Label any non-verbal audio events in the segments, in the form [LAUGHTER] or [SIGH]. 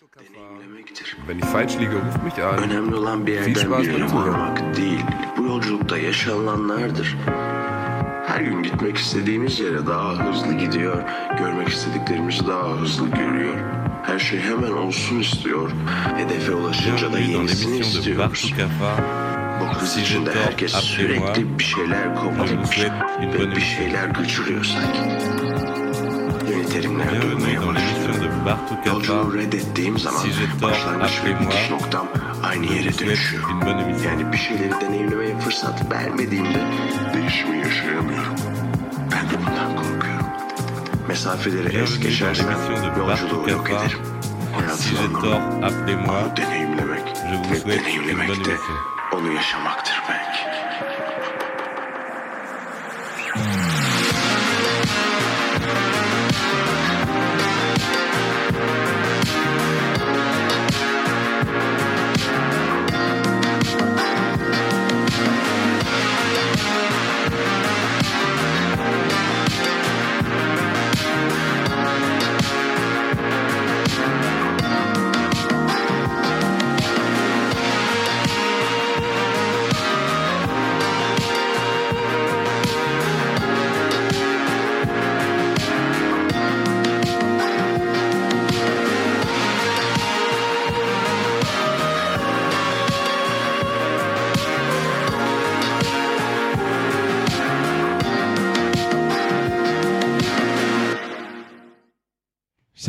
deneyimlemektir. Wenn ich falsch liege, ruf mich an. Önemli olan bir yerden Spaß bir yere beim Zuhören. varmak değil, bu yolculukta yaşanılanlardır. Her gün gitmek istediğimiz yere daha hızlı gidiyor, görmek istediklerimizi daha hızlı görüyor. Her şey hemen olsun istiyor, hedefe ulaşınca da yenisini istiyoruz. Bu hız içinde herkes sürekli bir şeyler une ve bir şeyler kaçırıyor sanki. Yeni terimler duymaya dans Bartou Yolculuğu reddettiğim zaman başlangıç ve bitiş noktam aynı yere dönüşüyor. Yani bir şeyleri deneyimlemeye fırsat vermediğimde değişimi yaşayamıyorum. Ben de bundan korkuyorum. Mesafeleri es geçersem yolculuğu yok ederim. Hayatın anlamı onu deneyimlemek ve deneyimlemek de onu yaşamaktır belki.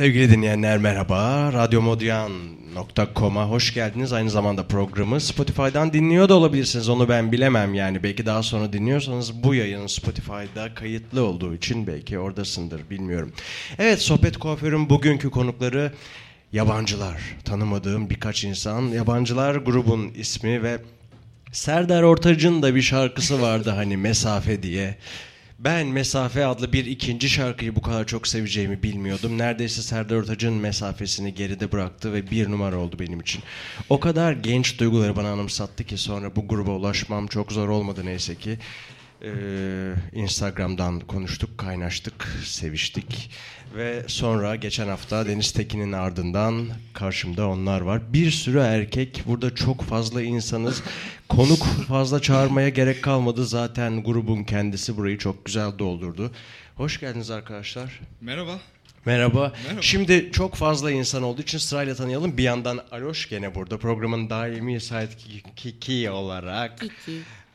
Sevgili dinleyenler merhaba. Radyomodyan.com'a hoş geldiniz. Aynı zamanda programı Spotify'dan dinliyor da olabilirsiniz. Onu ben bilemem yani. Belki daha sonra dinliyorsanız bu yayın Spotify'da kayıtlı olduğu için belki oradasındır bilmiyorum. Evet Sohbet Kuaför'ün bugünkü konukları yabancılar. Tanımadığım birkaç insan. Yabancılar grubun ismi ve Serdar Ortaç'ın da bir şarkısı vardı hani Mesafe diye. Ben Mesafe adlı bir ikinci şarkıyı bu kadar çok seveceğimi bilmiyordum. Neredeyse Serdar Ortaç'ın mesafesini geride bıraktı ve bir numara oldu benim için. O kadar genç duyguları bana anımsattı ki sonra bu gruba ulaşmam çok zor olmadı neyse ki. Ee, Instagram'dan konuştuk, kaynaştık, seviştik. Ve sonra geçen hafta Deniz Tekin'in ardından karşımda onlar var. Bir sürü erkek, burada çok fazla insanız. Konuk fazla çağırmaya gerek kalmadı. Zaten grubun kendisi burayı çok güzel doldurdu. Hoş geldiniz arkadaşlar. Merhaba. Merhaba. Merhaba. Şimdi çok fazla insan olduğu için sırayla tanıyalım. Bir yandan Aloş gene burada. Programın daimi sidekick'i olarak.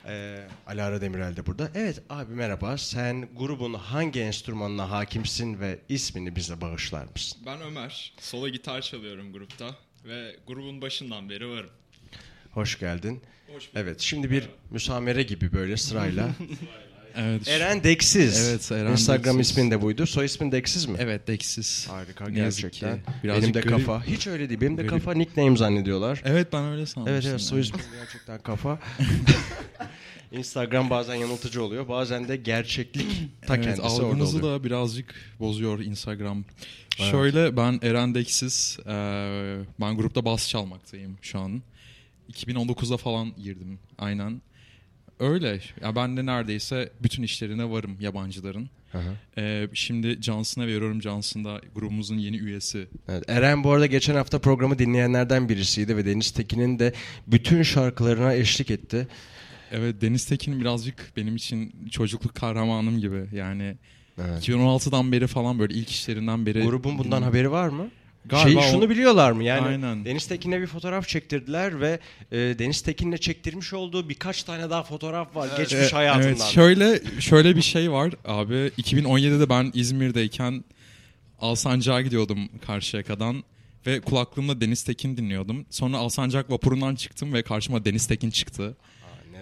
Ee, Alara Demirel de burada. Evet abi merhaba. Sen grubun hangi enstrümanına hakimsin ve ismini bize bağışlar mısın? Ben Ömer. Solo gitar çalıyorum grupta ve grubun başından beri varım. Hoş geldin. Hoş bulduk. Evet şimdi bir müsamere gibi böyle sırayla. [LAUGHS] Evet. Eren Deksiz. Evet, Eren Instagram Deksiz. ismin de buydu. Soy ismin Deksiz mi? Evet Deksiz. Harika Ne gerçekten. ki. Birazcık Benim de garip. kafa. Hiç öyle değil. Benim de Garip. kafa nickname zannediyorlar. Evet ben öyle sanmıştım. Evet evet soy ismim gerçekten kafa. [LAUGHS] Instagram bazen yanıltıcı oluyor. Bazen de gerçeklik ta Evet, kendisi orada algımızı oluyor. da birazcık bozuyor Instagram. Şöyle ben Eren Deksiz. ben grupta bas çalmaktayım şu an. 2019'da falan girdim aynen. Öyle. Ya ben de neredeyse bütün işlerine varım yabancıların. Eee, şimdi Johnson'a veriyorum. Johnson da grubumuzun yeni üyesi. Evet, Eren bu arada geçen hafta programı dinleyenlerden birisiydi ve Deniz Tekin'in de bütün şarkılarına eşlik etti. Evet Deniz Tekin birazcık benim için çocukluk kahramanım gibi. Yani Evet. 2016'dan beri falan böyle ilk işlerinden beri. Grubun bundan haberi var mı? Galiba Şeyi şunu o- biliyorlar mı? Yani Aynen. Deniz Tekin'le bir fotoğraf çektirdiler ve e, Deniz Tekin'le çektirmiş olduğu birkaç tane daha fotoğraf var geçmiş Ee, hayatından. Evet şöyle şöyle bir şey var abi 2017'de ben İzmir'deyken Alsancak'a gidiyordum Karşıyaka'dan ve kulaklığımda Deniz Tekin dinliyordum. Sonra Alsancak vapurundan çıktım ve karşıma Deniz Tekin çıktı.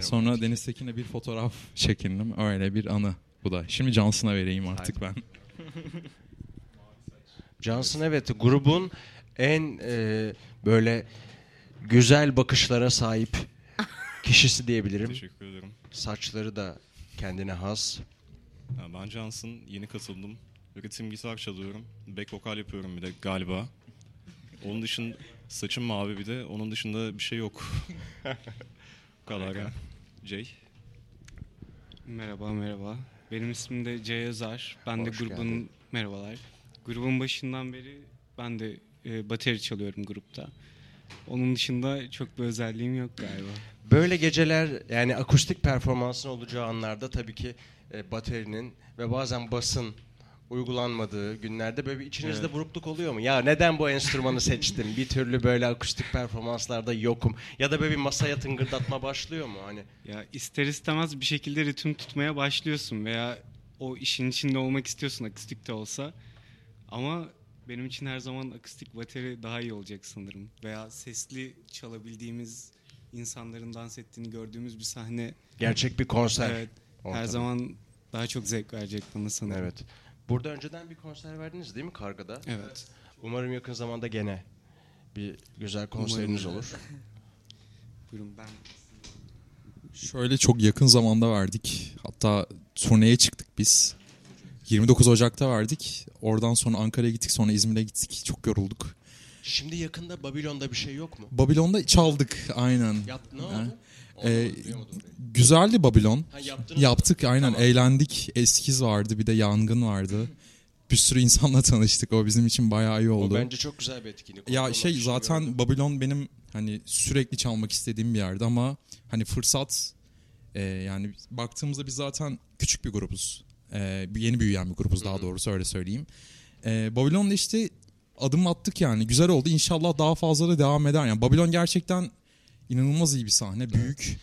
Sonra Deniz Tekin'le bir fotoğraf çekindim. Öyle bir anı bu da. Şimdi Johnson'a vereyim artık ben. [LAUGHS] Johnson evet grubun en e, böyle güzel bakışlara sahip [LAUGHS] kişisi diyebilirim. Teşekkür ederim. Saçları da kendine has. Ya ben Johnson, yeni katıldım. Ritim gitar çalıyorum. Back vokal yapıyorum bir de galiba. Onun dışında saçım mavi bir de. Onun dışında bir şey yok. [LAUGHS] Bu kadar ya. Jay. Merhaba merhaba. Benim ismim de Cey Yazar. Ben de Hoş grubun geldin. merhabalar. Grubun başından beri ben de e, bateri çalıyorum grupta. Onun dışında çok bir özelliğim yok galiba. Böyle geceler yani akustik performansın olacağı anlarda tabii ki e, baterinin ve bazen basın uygulanmadığı günlerde böyle bir içinizde Evet. burukluk oluyor mu? Ya neden bu enstrümanı seçtim? Bir türlü böyle akustik performanslarda yokum. Ya da böyle bir masaya tıngırdatma başlıyor mu? Hani Ya ister istemez bir şekilde ritim tutmaya başlıyorsun veya o işin içinde olmak istiyorsun akustik de olsa. Ama benim için her zaman akustik bateri daha iyi olacak sanırım. Veya sesli çalabildiğimiz insanların dans ettiğini gördüğümüz bir sahne gerçek bir konser. evet, her ortamı. zaman daha çok zevk verecek bana sanırım. Evet. Burada önceden bir konser verdiniz değil mi Karga'da? Evet. Umarım yakın zamanda gene bir güzel konseriniz Umarım. olur. [LAUGHS] Buyurun ben Şöyle çok yakın zamanda verdik. Hatta turneye çıktık biz. 29 Ocak'ta verdik. Oradan sonra Ankara'ya gittik sonra İzmir'e gittik. Çok yorulduk. Şimdi yakında Babilon'da bir şey yok mu? Babilon'da çaldık aynen. Yap, ne oldu? Ee, Olmadı, güzeldi Babilon. Ha, yaptınız mı? Yaptık aynen Tamam. eğlendik. Eskiz vardı bir de yangın vardı. [LAUGHS] Bir sürü insanla tanıştık. O bizim için bayağı iyi O oldu. bence çok güzel bir etkinlik. Ya şey zaten gördüm. Babilon benim hani sürekli çalmak istediğim bir yerde ama hani fırsat e, yani baktığımızda biz zaten küçük bir grubuz. E, yeni büyüyen bir grubuz daha doğrusu öyle söyleyeyim. E, Babilon'da işte adım attık yani güzel oldu. İnşallah daha fazla da devam eder. Yani Babilon gerçekten inanılmaz iyi bir sahne. Büyük.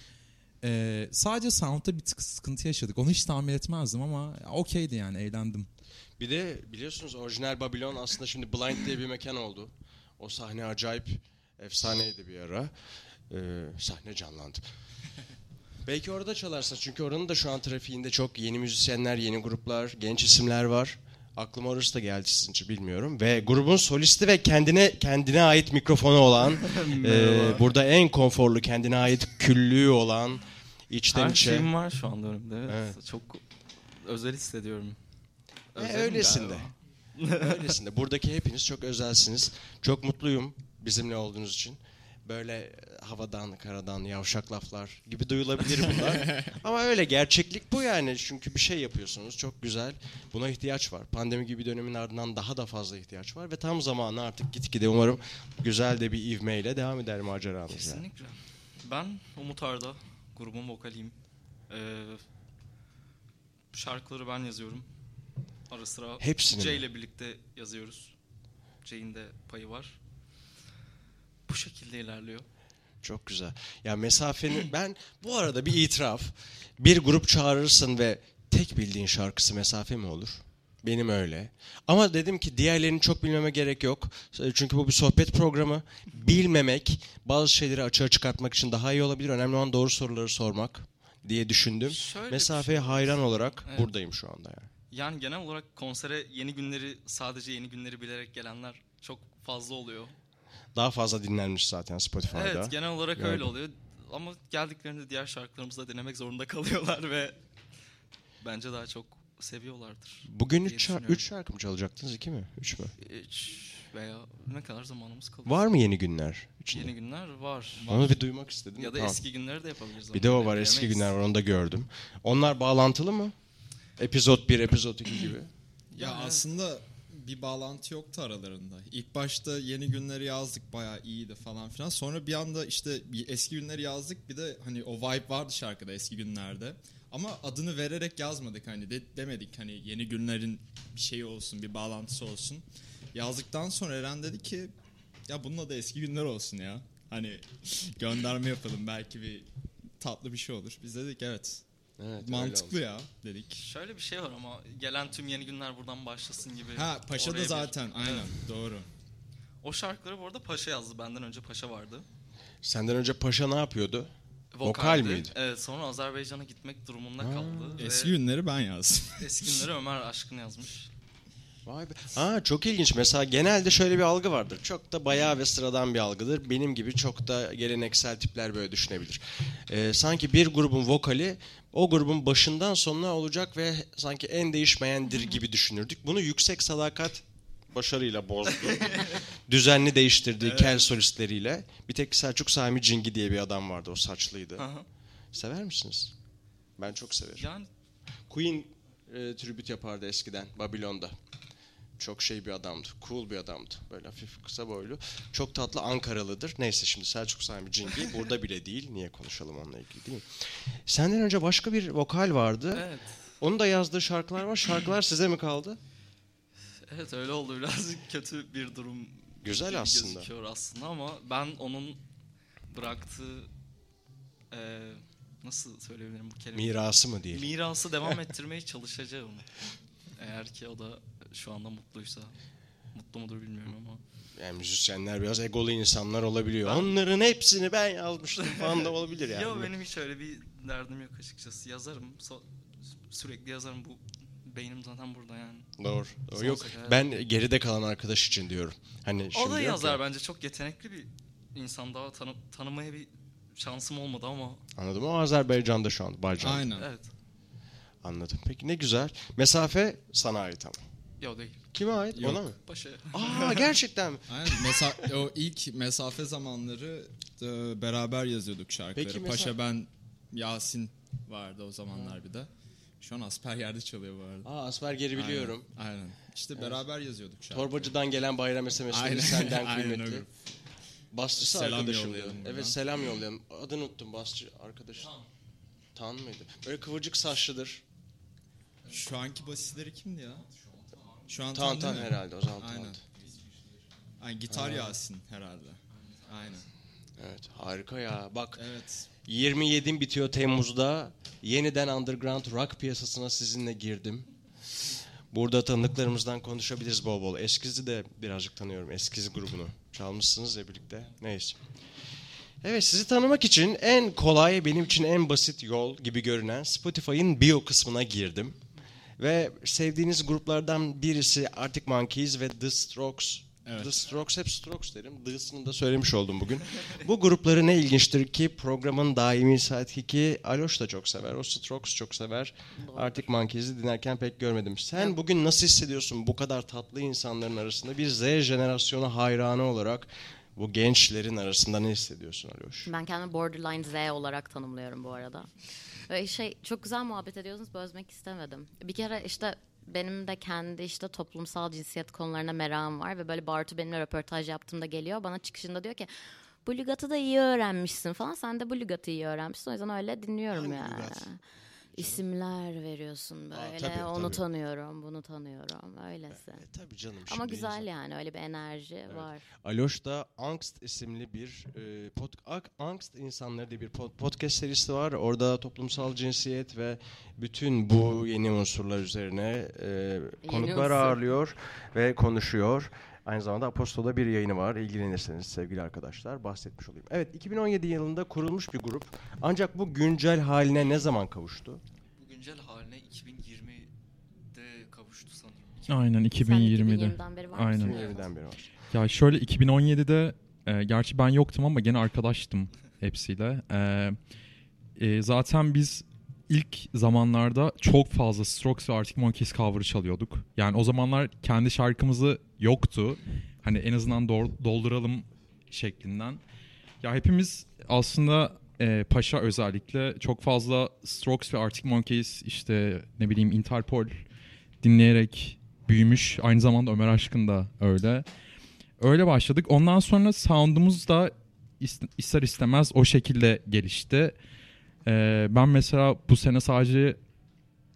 E, sadece sound'da bir tık sıkıntı yaşadık. Onu hiç tahmin etmezdim ama okeydi yani eğlendim. Bir de biliyorsunuz orijinal Babilon aslında şimdi Blind diye bir mekan oldu. O sahne acayip efsaneydi bir ara. Ee, sahne canlandı. Belki orada çalarsınız çünkü oranın da şu an trafiğinde çok yeni müzisyenler, yeni gruplar, genç isimler var. Aklıma orası da geldi sizin bilmiyorum. Ve grubun solisti ve kendine kendine ait mikrofonu olan, [LAUGHS] e, burada en konforlu kendine ait küllüğü olan, içten Her içe. şeyim var şu anda önümde. Evet. Evet. Çok özel hissediyorum. E, Özelim öylesinde. galiba. öylesinde. Buradaki hepiniz çok özelsiniz. Çok mutluyum bizimle olduğunuz için. Böyle e, havadan, karadan, yavşak laflar gibi duyulabilir bunlar. [LAUGHS] Ama öyle gerçeklik bu yani. Çünkü bir şey yapıyorsunuz. Çok güzel. Buna ihtiyaç var. Pandemi gibi dönemin ardından daha da fazla ihtiyaç var. Ve tam zamanı artık gitgide umarım güzel de bir ivmeyle devam eder maceranız. yani. Kesinlikle. Ben Umut Arda, grubun vokaliyim. Ee, şarkıları ben yazıyorum. Ara sıra Hepsini mi? ile birlikte yazıyoruz. Jay'in de payı var. Bu şekilde ilerliyor. Çok güzel. Ya mesafeni [CLEARS THROAT] ben bu arada bir itiraf. Bir grup çağırırsın ve tek bildiğin şarkısı mesafe mi olur? Benim öyle. Ama dedim ki diğerlerini çok bilmeme gerek yok. Çünkü bu bir sohbet programı. Bilmemek bazı şeyleri açığa çıkartmak için daha iyi olabilir. Önemli olan doğru soruları sormak diye düşündüm. Şöyle Mesafeye şey hayran olarak Evet. buradayım şu anda yani. Yani genel olarak konsere yeni günleri sadece yeni günleri bilerek gelenler çok fazla oluyor. Daha fazla dinlenmiş zaten Spotify'da. Evet genel olarak Gördüm. öyle oluyor. Ama geldiklerinde diğer şarkılarımızı da dinlemek zorunda [LAUGHS] kalıyorlar ve bence daha çok seviyorlardır. Bugün diye 3 düşünüyorum. üç şarkı mı çalacaktınız? 2 mi? 3 mü? Üç veya ne kadar zamanımız kalıyor. Var mı yeni günler? içinde? Yeni günler var. Onu bir duymak istedim. Ya da Tamam. eski günleri de yapabiliriz. Bir de o var eski bilemeyiz. günler var onu da gördüm. Onlar bağlantılı mı? Epizod 1, epizod 2 gibi. Ya Yani evet. aslında bir bağlantı yoktu aralarında. İlk başta yeni günleri yazdık bayağı iyiydi falan filan. Sonra bir anda işte eski günleri yazdık. Bir de hani o vibe vardı şarkıda eski günlerde. Ama adını vererek yazmadık hani de, demedik hani yeni günlerin bir şeyi olsun bir bağlantısı olsun. Yazdıktan sonra Eren dedi ki ya bununla da eski günler olsun ya. Hani [LAUGHS] gönderme yapalım belki bir tatlı bir şey olur. Biz dedik evet Evet, mantıklı ya dedik. Şöyle bir şey var ama gelen tüm yeni günler buradan başlasın gibi. Ha Paşa oraya da bir- zaten aynen doğru. O şarkıları bu arada Paşa yazdı. Benden önce Paşa vardı. Senden önce Paşa ne yapıyordu? Vokal Vokaldi. miydi? Evet sonra Azerbaycan'a gitmek durumunda kaldı. ve Eski günleri ben yazdım. [LAUGHS] eski günleri Ömer Aşkın yazmış. Vay be. Aa, çok ilginç. Mesela genelde şöyle bir algı vardır. Çok da bayağı ve sıradan bir algıdır. Benim gibi çok da geleneksel tipler böyle düşünebilir. Ee, sanki bir grubun vokali o grubun başından sonuna olacak ve sanki en değişmeyendir gibi düşünürdük. Bunu yüksek sadakat başarıyla bozdu. [LAUGHS] Düzenli değiştirdiği kel solistleriyle. Bir tek Selçuk Sami Cingi diye bir adam vardı. O saçlıydı. Aha. Sever misiniz? Ben çok severim. yani Queen e, tribüt yapardı eskiden Babilon'da. Çok şey bir adamdı. Cool bir adamdı. Böyle hafif kısa boylu. Çok tatlı Ankaralıdır. Neyse şimdi Selçuk Sami Cingi burada bile değil. Niye konuşalım onunla ilgili değil mi? Senden önce başka bir vokal vardı. Evet. Onun da yazdığı şarkılar var. Şarkılar size mi kaldı? Evet öyle oldu biraz kötü bir durum. Güzel aslında. Gözüküyor aslında ama ben onun bıraktığı eee, nasıl söyleyebilirim bu kelimeyi? Mirası mı diyelim? Mirası devam [LAUGHS] ettirmeye çalışacağım. Eğer ki o da şu anda mutluysa. Mutlu mudur bilmiyorum ama. Yani müzisyenler biraz egolu insanlar olabiliyor. Ben- Onların hepsini ben yazmıştım falan da olabilir yani. Yo benim hiç öyle bir derdim yok açıkçası. Yazarım. so- sürekli yazarım. Bu beynim zaten burada yani. Doğru. Son Yok sefer- ben geride kalan arkadaş için diyorum. Hani O şimdi da yok yazar ya. bence. Çok yetenekli bir insan. Daha tanı- tanımaya bir şansım olmadı ama. Anladım ama Azerbaycan'da şu an. Baycan'da. Aynen. Evet. Anladım. Peki ne güzel. Mesafe sana ait ama. Yo değil. Kime ait? Yok. Ona mı? Başa. Aa gerçekten mi? [LAUGHS] Aynen. Mesa- o ilk mesafe zamanları e, beraber yazıyorduk şarkıları. Peki Paşa mesela- ben Yasin vardı o zamanlar bir de. Şu an Asperger'de çalıyor bu arada. Aa Asperger'i biliyorum. Aynen. Aynen. İşte beraber yazıyorduk şarkıları. Torbacıdan gelen bayram SMS'leri Aynen. senden [LAUGHS] Aynen kıymetli. öyle. Basçısı Selam arkadaşım buradan. Evet selam yollayalım. Adını unuttum basçı arkadaş. Tan mıydı? Böyle kıvırcık saçlıdır. Şu anki basitleri kimdi ya? Şu an Tan Tan herhalde o zaman Aynen. Ay, gitar Yasin herhalde. Aynen. Evet harika ya. Bak Evet. 27 bitiyor Temmuz'da. Yeniden underground rock piyasasına sizinle girdim. Burada tanıdıklarımızdan konuşabiliriz bol bol. Eskizi de birazcık tanıyorum. Eskizi grubunu. Çalmışsınız ya birlikte. Neyse. Evet sizi tanımak için en kolay, benim için en basit yol gibi görünen Spotify'ın bio kısmına girdim. Ve sevdiğiniz gruplardan birisi Arctic Monkeys ve The Strokes. Evet. The Strokes hep Strokes derim. The'sını da söylemiş oldum bugün. [LAUGHS] Bu grupları ne ilginçtir ki programın daimi sidekicki Aloş da çok sever. O Strokes çok sever. Arctic Monkeys'i dinlerken pek görmedim. Sen bugün nasıl hissediyorsun bu kadar tatlı insanların arasında bir Z jenerasyonu hayranı olarak bu gençlerin arasında ne hissediyorsun Aloş? Ben kendimi borderline Z olarak tanımlıyorum bu arada. Ve şey çok güzel muhabbet ediyorsunuz bözmek istemedim. Bir kere işte benim de kendi işte toplumsal cinsiyet konularına merakım var ve böyle Bartu benimle röportaj yaptığımda geliyor bana çıkışında diyor ki bu lügatı da iyi öğrenmişsin falan. Sen de bu lügatı iyi öğrenmişsin. O yüzden öyle dinliyorum Hangi yani. lügat? İsimler veriyorsun böyle. tabii, Onu tabii. tanıyorum, bunu tanıyorum. Öylesi. E, tabii canım. Ama güzel insan- yani öyle bir enerji var. Aloş da Angst isimli bir e, pod, Angst insanları diye bir pod- podcast serisi var. Orada toplumsal cinsiyet ve bütün bu yeni unsurlar üzerine e, konuklar unsur. ağırlıyor ve konuşuyor. Aynı zamanda Apostol'da bir yayını var. İlgilenirseniz sevgili arkadaşlar bahsetmiş olayım. Evet 2017 yılında kurulmuş bir grup. Ancak bu güncel haline ne zaman kavuştu? Bu güncel haline 2020'de kavuştu sanırım. Aynen Sen 2020'de. 2020'den beri var? Aynen. 2020'den beri var. Ya şöyle 2017'de e, gerçi ben yoktum ama gene arkadaştım [LAUGHS] hepsiyle. E, e, zaten biz ilk zamanlarda çok fazla Strokes ve Arctic Monkeys cover'ı çalıyorduk. Yani o zamanlar kendi şarkımızı yoktu. Hani en azından dol- dolduralım şeklinden. Ya hepimiz aslında e, Paşa özellikle çok fazla Strokes ve Arctic Monkeys işte ne bileyim Interpol dinleyerek büyümüş. Aynı zamanda Ömer Aşkın da öyle. Öyle başladık. Ondan sonra sound'umuz da is- ister istemez o şekilde gelişti. Ee, ben mesela bu sene sadece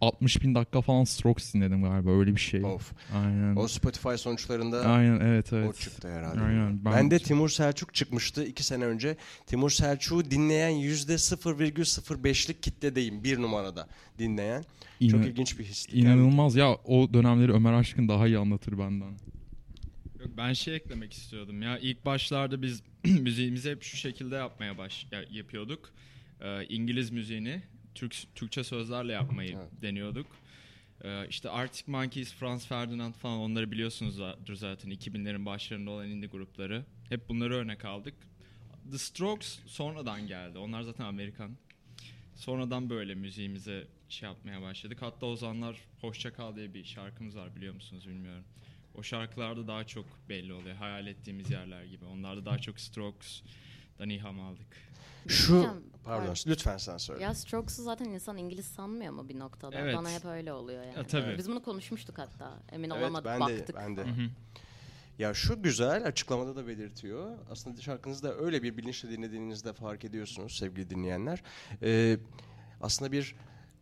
60 bin dakika falan Strokes dinledim galiba öyle bir şey. Of. Aynen. O Spotify sonuçlarında Aynen evet evet. O çıktı herhalde. Aynen. Ben, de Timur Selçuk çıkmıştı iki sene önce. Timur Selçuk'u dinleyen yüzde 0,05'lik kitledeyim bir numarada dinleyen. Çok İna- ilginç bir histi. İnanılmaz ya o dönemleri Ömer Aşkın daha iyi anlatır benden. Yok, ben şey eklemek istiyordum ya. İlk başlarda biz [CLEARS THROAT] müziğimizi hep şu şekilde yapmaya baş ya- yapıyorduk. Ee, İngiliz müziğini Türk Türkçe sözlerle yapmayı Evet. deniyorduk. Ee, işte Arctic Monkeys, Franz Ferdinand falan onları biliyorsunuzdur zaten 2000'lerin başlarında olan indie grupları. Hep bunları örnek aldık. The Strokes sonradan geldi. Onlar zaten Amerikan. Sonradan böyle müziğimize şey yapmaya başladık. Hatta o zamanlar Hoşça Kal diye bir şarkımız var biliyor musunuz bilmiyorum. O şarkılarda daha çok belli oluyor. Hayal ettiğimiz yerler gibi. Onlarda daha çok Strokes, Daniham aldık. Şu Hocam, pardon pardon. lütfen sen söyle. Ya Strokes'u zaten insan İngiliz sanmıyor mu bir noktada? Evet. Bana hep öyle oluyor yani. Ya, tabii. Biz bunu konuşmuştuk hatta. Emin Evet, olamadık, ben de- baktık. ben de. Ya şu güzel açıklamada da belirtiyor. Aslında şarkınızı da öyle bir bilinçle dinlediğinizde fark ediyorsunuz sevgili dinleyenler. Ee, aslında bir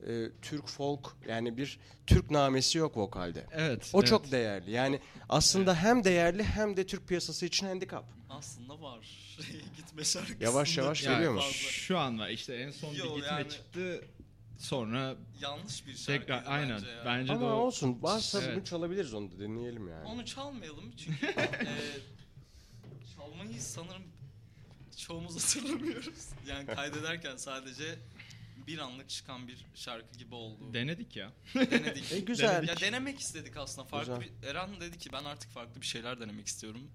e, Türk folk yani bir Türk namesi yok vokalde. Evet. O evet. çok değerli. Yani aslında hem değerli hem de Türk piyasası için handikap. Aslında var. [LAUGHS] Gitme şarkısında. Yavaş yavaş Yani geliyor mu? Şu an var. İşte en son Yo, bir gitme yani- çıktı. Sonra Yanlış bir şarkı. tekrar aynen. bence ya. Bence de Ama o olsun. Varsa Evet. bunu çalabiliriz onu da dinleyelim yani. Onu çalmayalım çünkü [LAUGHS] e, çalmayı sanırım çoğumuz hatırlamıyoruz. Yani kaydederken sadece bir anlık çıkan bir şarkı gibi oldu. denedik ya. denedik. [LAUGHS] E, güzel. Ya denemek istedik aslında. Farklı Güzel. bir Eren dedi ki ben artık farklı bir şeyler denemek istiyorum.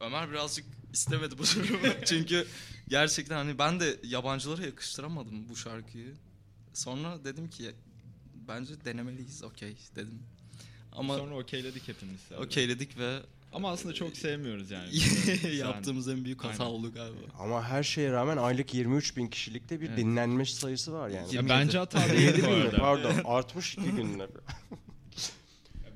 Ömer birazcık istemedi bu durumu. [LAUGHS] Çünkü gerçekten hani ben de yabancılara yakıştıramadım bu şarkıyı. Sonra dedim ki bence denemeliyiz okey dedim. Ama Sonra okeyledik hepimiz. okeyledik ve Ama aslında çok sevmiyoruz yani. [LAUGHS] yaptığımız en büyük hata Aynen. oldu galiba. Ama her şeye rağmen aylık 23 bin kişilikte bir Evet. dinlenme sayısı var yani. Ya bence hata değildi bu bin mi? arada. Pardon [LAUGHS] 62 günler.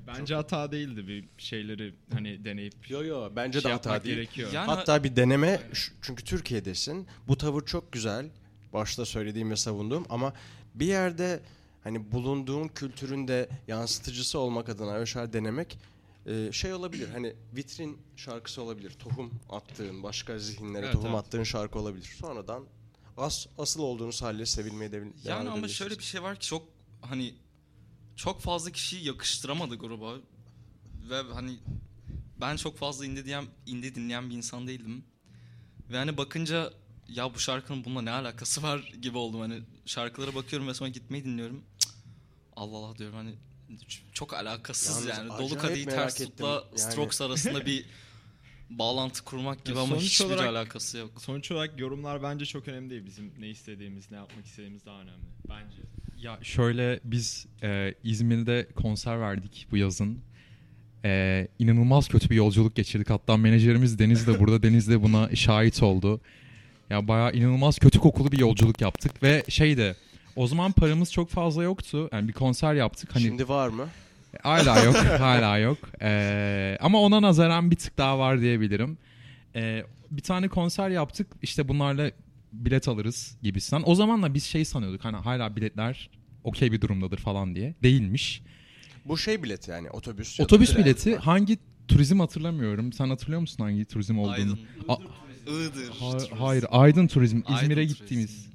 Bence hata değildi bir şeyleri hani deneyip Yo yo bence şey de hata yapmak değil. gerekiyor. Yani- Hatta bir deneme şu- çünkü Türkiye'desin. Bu tavır çok güzel. Başta söylediğim ve savunduğum ama bir yerde hani bulunduğun kültürün de yansıtıcısı olmak adına şeyler denemek e, şey olabilir. Hani vitrin şarkısı olabilir. Tohum attığın, başka zihinlere Evet, tohum evet. attığın şarkı olabilir. Sonradan as, asıl olduğunuz halde sevilmeye de Yani ama şöyle bir şey var ki çok hani çok fazla kişiyi yakıştıramadı gruba ve hani ben çok fazla indie diyen, indie dinleyen bir insan değildim. Ve hani bakınca ya bu şarkının bununla ne alakası var [LAUGHS] gibi oldum. Hani şarkılara bakıyorum ve sonra gitmeyi dinliyorum. Cık, Allah Allah diyorum hani çok alakasız Yalnız yani. Dolu Kadehi Ters. Tut'la Yani- Strokes arasında bir bağlantı kurmak gibi Ya ama hiçbir olarak- alakası yok. Sonuç olarak yorumlar bence çok önemli değil. Bizim ne istediğimiz, ne yapmak istediğimiz daha önemli. Bence. Ya şöyle biz e, İzmir'de konser verdik bu yazın. E, inanılmaz kötü bir yolculuk geçirdik. Hatta menajerimiz Deniz de burada. Deniz de buna şahit oldu. Ya bayağı inanılmaz kötü kokulu bir yolculuk yaptık ve şeyde o zaman paramız çok fazla yoktu. Yani bir konser yaptık. Hani Şimdi var mı? Hala [LAUGHS] yok, hala yok. Ee, ama ona nazaran bir tık daha var diyebilirim. Ee, bir tane konser yaptık. İşte bunlarla bilet alırız gibisinden. O zamanla biz şey sanıyorduk. Hani hala biletler okey bir durumdadır falan diye. Değilmiş. Bu şey bilet yani otobüs. Otobüs tren. bileti hangi turizm hatırlamıyorum. Sen hatırlıyor musun hangi turizm olduğunu? Aydın. A- Iğdır. Ha- Turizm. hayır, Aydın Turizm. Aydın İzmir'e Turizm. gittiğimiz.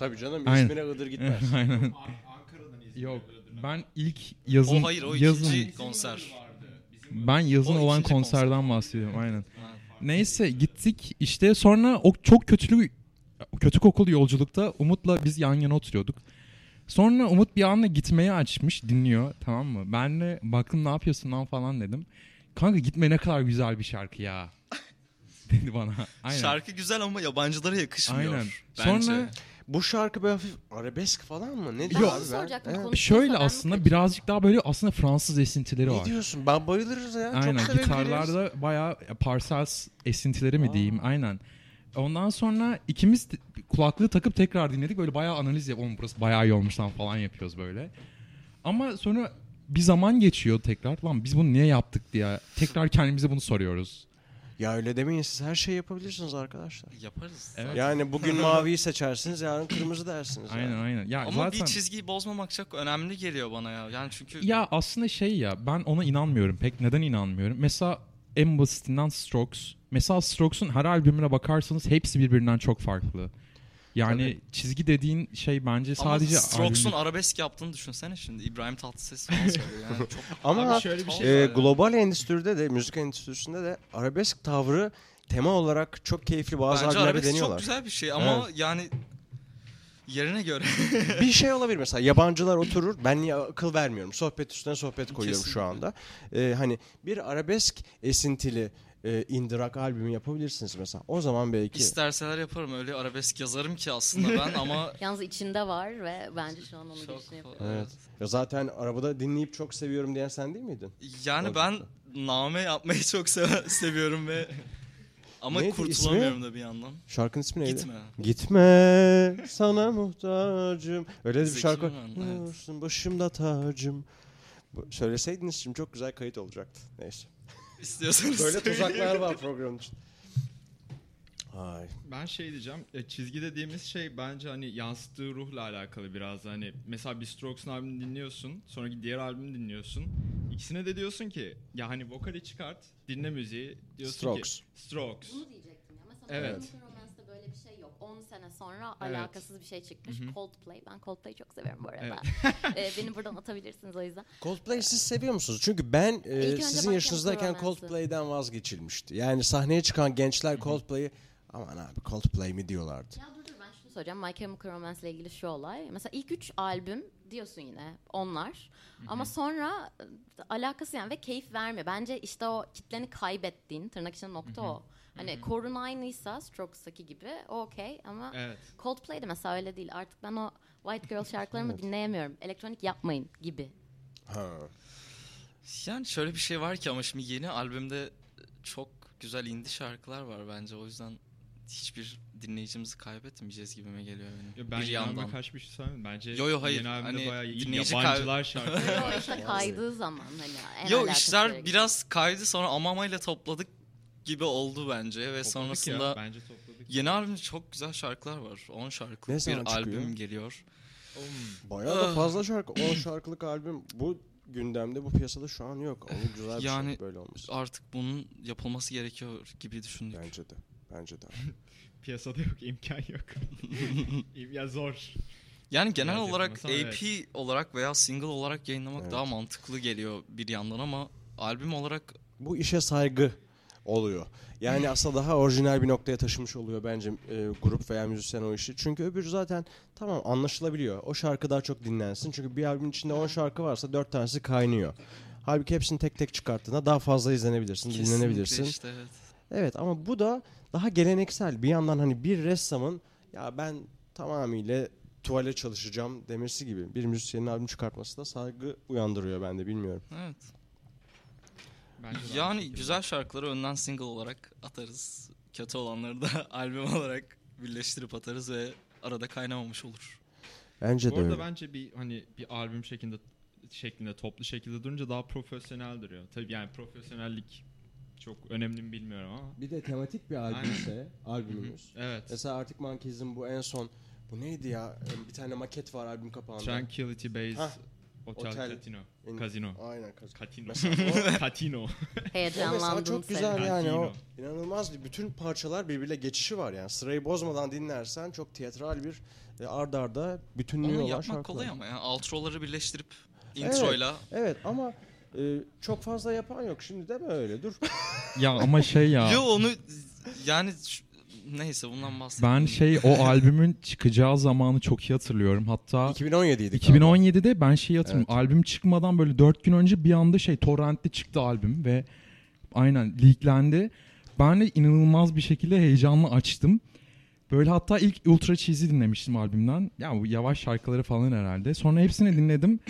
Tabii canım Aynen. İzmir'e Iğdır gitmez. [LAUGHS] Aynen. Yok. Ben ilk yazın O hayır o yazın ikinci konser. Ben yazın O olan konserden bahsediyorum aynen. Neyse gittik işte sonra o çok kötülü kötü kokulu yolculukta Umut'la biz yan yana oturuyorduk. Sonra Umut bir anda gitmeyi açmış dinliyor tamam mı? Ben de baktım ne yapıyorsun lan falan dedim. Kanka gitme ne kadar güzel bir şarkı ya. [LAUGHS] dedi bana. Aynen. Şarkı güzel ama yabancılara yakışmıyor. Aynen. Bence. Sonra Bu şarkı böyle hafif arabesk falan mı? Ne diyor ben? soracaktım. Evet. Şöyle aslında kaçırdım? birazcık daha böyle aslında Fransız esintileri Ne var. diyorsun? Ben bayılırız ya. Aynen Çok gitarlarda bayağı Parcells esintileri mi diyeyim aynen. Ondan sonra ikimiz kulaklığı takıp tekrar dinledik. Böyle bayağı analiz yap. Oğlum burası bayağı iyi olmuş lan falan yapıyoruz böyle. Ama sonra bir zaman geçiyor tekrar. Lan biz bunu niye yaptık diye. Tekrar kendimize bunu soruyoruz. Ya öyle demeyin siz her şeyi yapabilirsiniz arkadaşlar. Yaparız. Evet. Yani bugün [LAUGHS] maviyi seçersiniz yarın kırmızı dersiniz. Aynen yani. aynen. Ya Ama zaten bir çizgiyi bozmamak çok önemli geliyor bana ya. Yani çünkü ya aslında şey ya ben ona inanmıyorum. Pek neden inanmıyorum? Mesela en basitinden Strokes. Mesela Strokes'un her albümüne bakarsanız hepsi birbirinden çok farklı. Yani çizgi dediğin şey bence sadece ama Strokes'un albümü- arabesk yaptığını düşünsene şimdi. İbrahim Tatlıses falan söylüyor. Yani çok [LAUGHS] Ama Abi şöyle bir şey e, var ya. global endüstride de müzik endüstrisinde de arabesk tavrı tema olarak çok keyifli bazı Bence albümlerde arabesk çok deniyorlar. güzel bir şey ama yani yerine göre. bir [LAUGHS] şey olabilir mesela yabancılar oturur ben niye akıl vermiyorum sohbet üstüne sohbet koyuyorum şu Kesinlikle. anda. Ee, hani bir arabesk esintili e, indie rock albümü yapabilirsiniz mesela. O zaman belki İsterseler yaparım. Öyle arabesk yazarım ki aslında ben ama [LAUGHS] Yalnız içinde var ve bence şu an onun Çok girişini yapıyor. Evet. Ya zaten arabada dinleyip çok seviyorum diyen sen değil miydin? yani ben name yapmayı çok se- [LAUGHS] seviyorum ve Ama Neydi kurtulamıyorum da bir yandan. Şarkının ismi neydi? Gitme. Gitme sana muhtacım. Öyle bir şarkı. Müren, evet. Başımda tacım. Söyleseydiniz şimdi çok güzel kayıt olacaktı. Neyse. İstiyorsanız Böyle söyleyeyim. tuzaklar var programın için. Ay. Ben şey diyeceğim. e, çizgi dediğimiz şey bence hani yansıttığı ruhla alakalı biraz. Hani mesela bir Strokes'un albümünü dinliyorsun. Sonraki diğer albümü dinliyorsun. İkisine de diyorsun ki ya hani vokali çıkart, dinle müziği. Diyorsun Strokes. ki Strokes. Bunu diyecektim ya. Mesela Evet. evet. 10 sene sonra Evet. alakasız bir şey çıkmış. Coldplay. Ben Coldplay'i çok seviyorum bu arada. Evet. [LAUGHS] Ee, beni buradan atabilirsiniz o yüzden. Coldplay siz seviyor musunuz? Çünkü ben e, sizin yaşınızdayken. Coldplay'den vazgeçilmişti. Yani sahneye çıkan gençler Coldplay'i aman abi Coldplay mi diyorlardı. Ya dur dur ben şunu soracağım. My Chemical Romance ile ilgili şu olay. Mesela ilk üç albüm diyorsun yine onlar. Ama sonra e, alakası yani ve keyif vermiyor. Bence işte o kitleni kaybettiğin tırnak içinde nokta o. Hani korun aynıysa Strokes'taki gibi o okey ama Evet. Coldplay'de mesela öyle değil. Artık ben o White Girl [LAUGHS] şarkılarımı dinleyemiyorum. Elektronik yapmayın gibi. Ha. Yani şöyle bir şey var ki ama şimdi yeni albümde çok güzel indie şarkılar var bence. O yüzden hiçbir dinleyicimizi kaybetmeyeceğiz gibime geliyor benim. Ya ben bir yandan. kaç bir şey söylemedim. Bence Yo, yo, hayır. yeni albümde Hani bayağı iyi dinleyici yabancılar şarkı. [LAUGHS] o işte kaydığı zaman hani en Yo işler biraz kaydı sonra Amama ile topladık gibi oldu bence ve Topladık sonrasında ya, bence topladık. yeni albümde çok güzel şarkılar var. 10 şarkılık Ne bir çıkıyor? albüm geliyor. Bayağı da fazla şarkı. 10 şarkılık albüm bu gündemde bu piyasada şu an yok. Ama güzel bir Yani- şey böyle olması. Artık bunun yapılması gerekiyor gibi düşündük. Bence de. Bence de. [LAUGHS] Piyasada yok, imkan yok. [LAUGHS] ya zor. Yani genel Biraz olarak AP olarak veya single olarak yayınlamak Evet. daha mantıklı geliyor bir yandan ama albüm olarak Bu işe saygı oluyor. Yani aslında daha orijinal bir noktaya taşımış oluyor bence e, grup veya müzisyen o işi. Çünkü öbürü zaten tamam anlaşılabiliyor. O şarkı daha çok dinlensin. Çünkü bir albümün içinde 10 şarkı varsa 4 tanesi kaynıyor. Halbuki hepsini tek tek çıkarttığında daha fazla izlenebilirsin, kesinlikle dinlenebilirsin. işte evet. Evet ama bu da daha geleneksel. Bir yandan hani bir ressamın ya ben tamamıyla tuvale çalışacağım demesi gibi bir müzisyenin albüm çıkartması da saygı uyandırıyor bende bilmiyorum. Evet. Bence Yani güzel şarkıları önden single olarak atarız. Kötü olanları da [LAUGHS] albüm olarak birleştirip atarız ve arada kaynamamış olur. Bence Bu de arada öyle. bence bir hani bir albüm şeklinde şeklinde toplu şekilde durunca daha profesyonel duruyor. Tabii yani profesyonellik çok önemli mi bilmiyorum ama. Bir de tematik bir albümse albümümüz. Evet. Mesela Arctic Monkeys'in bu en son bu neydi ya? Bir tane maket var albüm kapağında. Tranquility Base Hah, Hotel, Otel. Casino. In- Casino. Aynen kaz- Catino. Mesela Catino. o [LAUGHS] [LAUGHS] Heyecanlandım çok seni. güzel yani o inanılmaz bir bütün parçalar birbiriyle geçişi var yani sırayı bozmadan dinlersen çok tiyatral bir e, ard arda bütünlüğü Onu olan yapmak şarkılar. kolay ama ya. Outro'ları birleştirip Evet. introyla Evet ama e, çok fazla yapan yok şimdi de böyle dur. [LAUGHS] ya ama şey ya. Yo onu yani neyse bundan bahsedeyim. Ben şey o [LAUGHS] albümün çıkacağı zamanı çok iyi hatırlıyorum. Hatta 2017 idi. 2017'de ben şeyi hatırlıyorum. Albüm çıkmadan böyle 4 gün önce bir anda şey torrentte çıktı albüm ve aynen leaklendi. Ben de inanılmaz bir şekilde heyecanla açtım. Böyle hatta ilk Ultra Cheesy dinlemiştim albümden. Ya bu yavaş şarkıları falan herhalde. Sonra hepsini dinledim.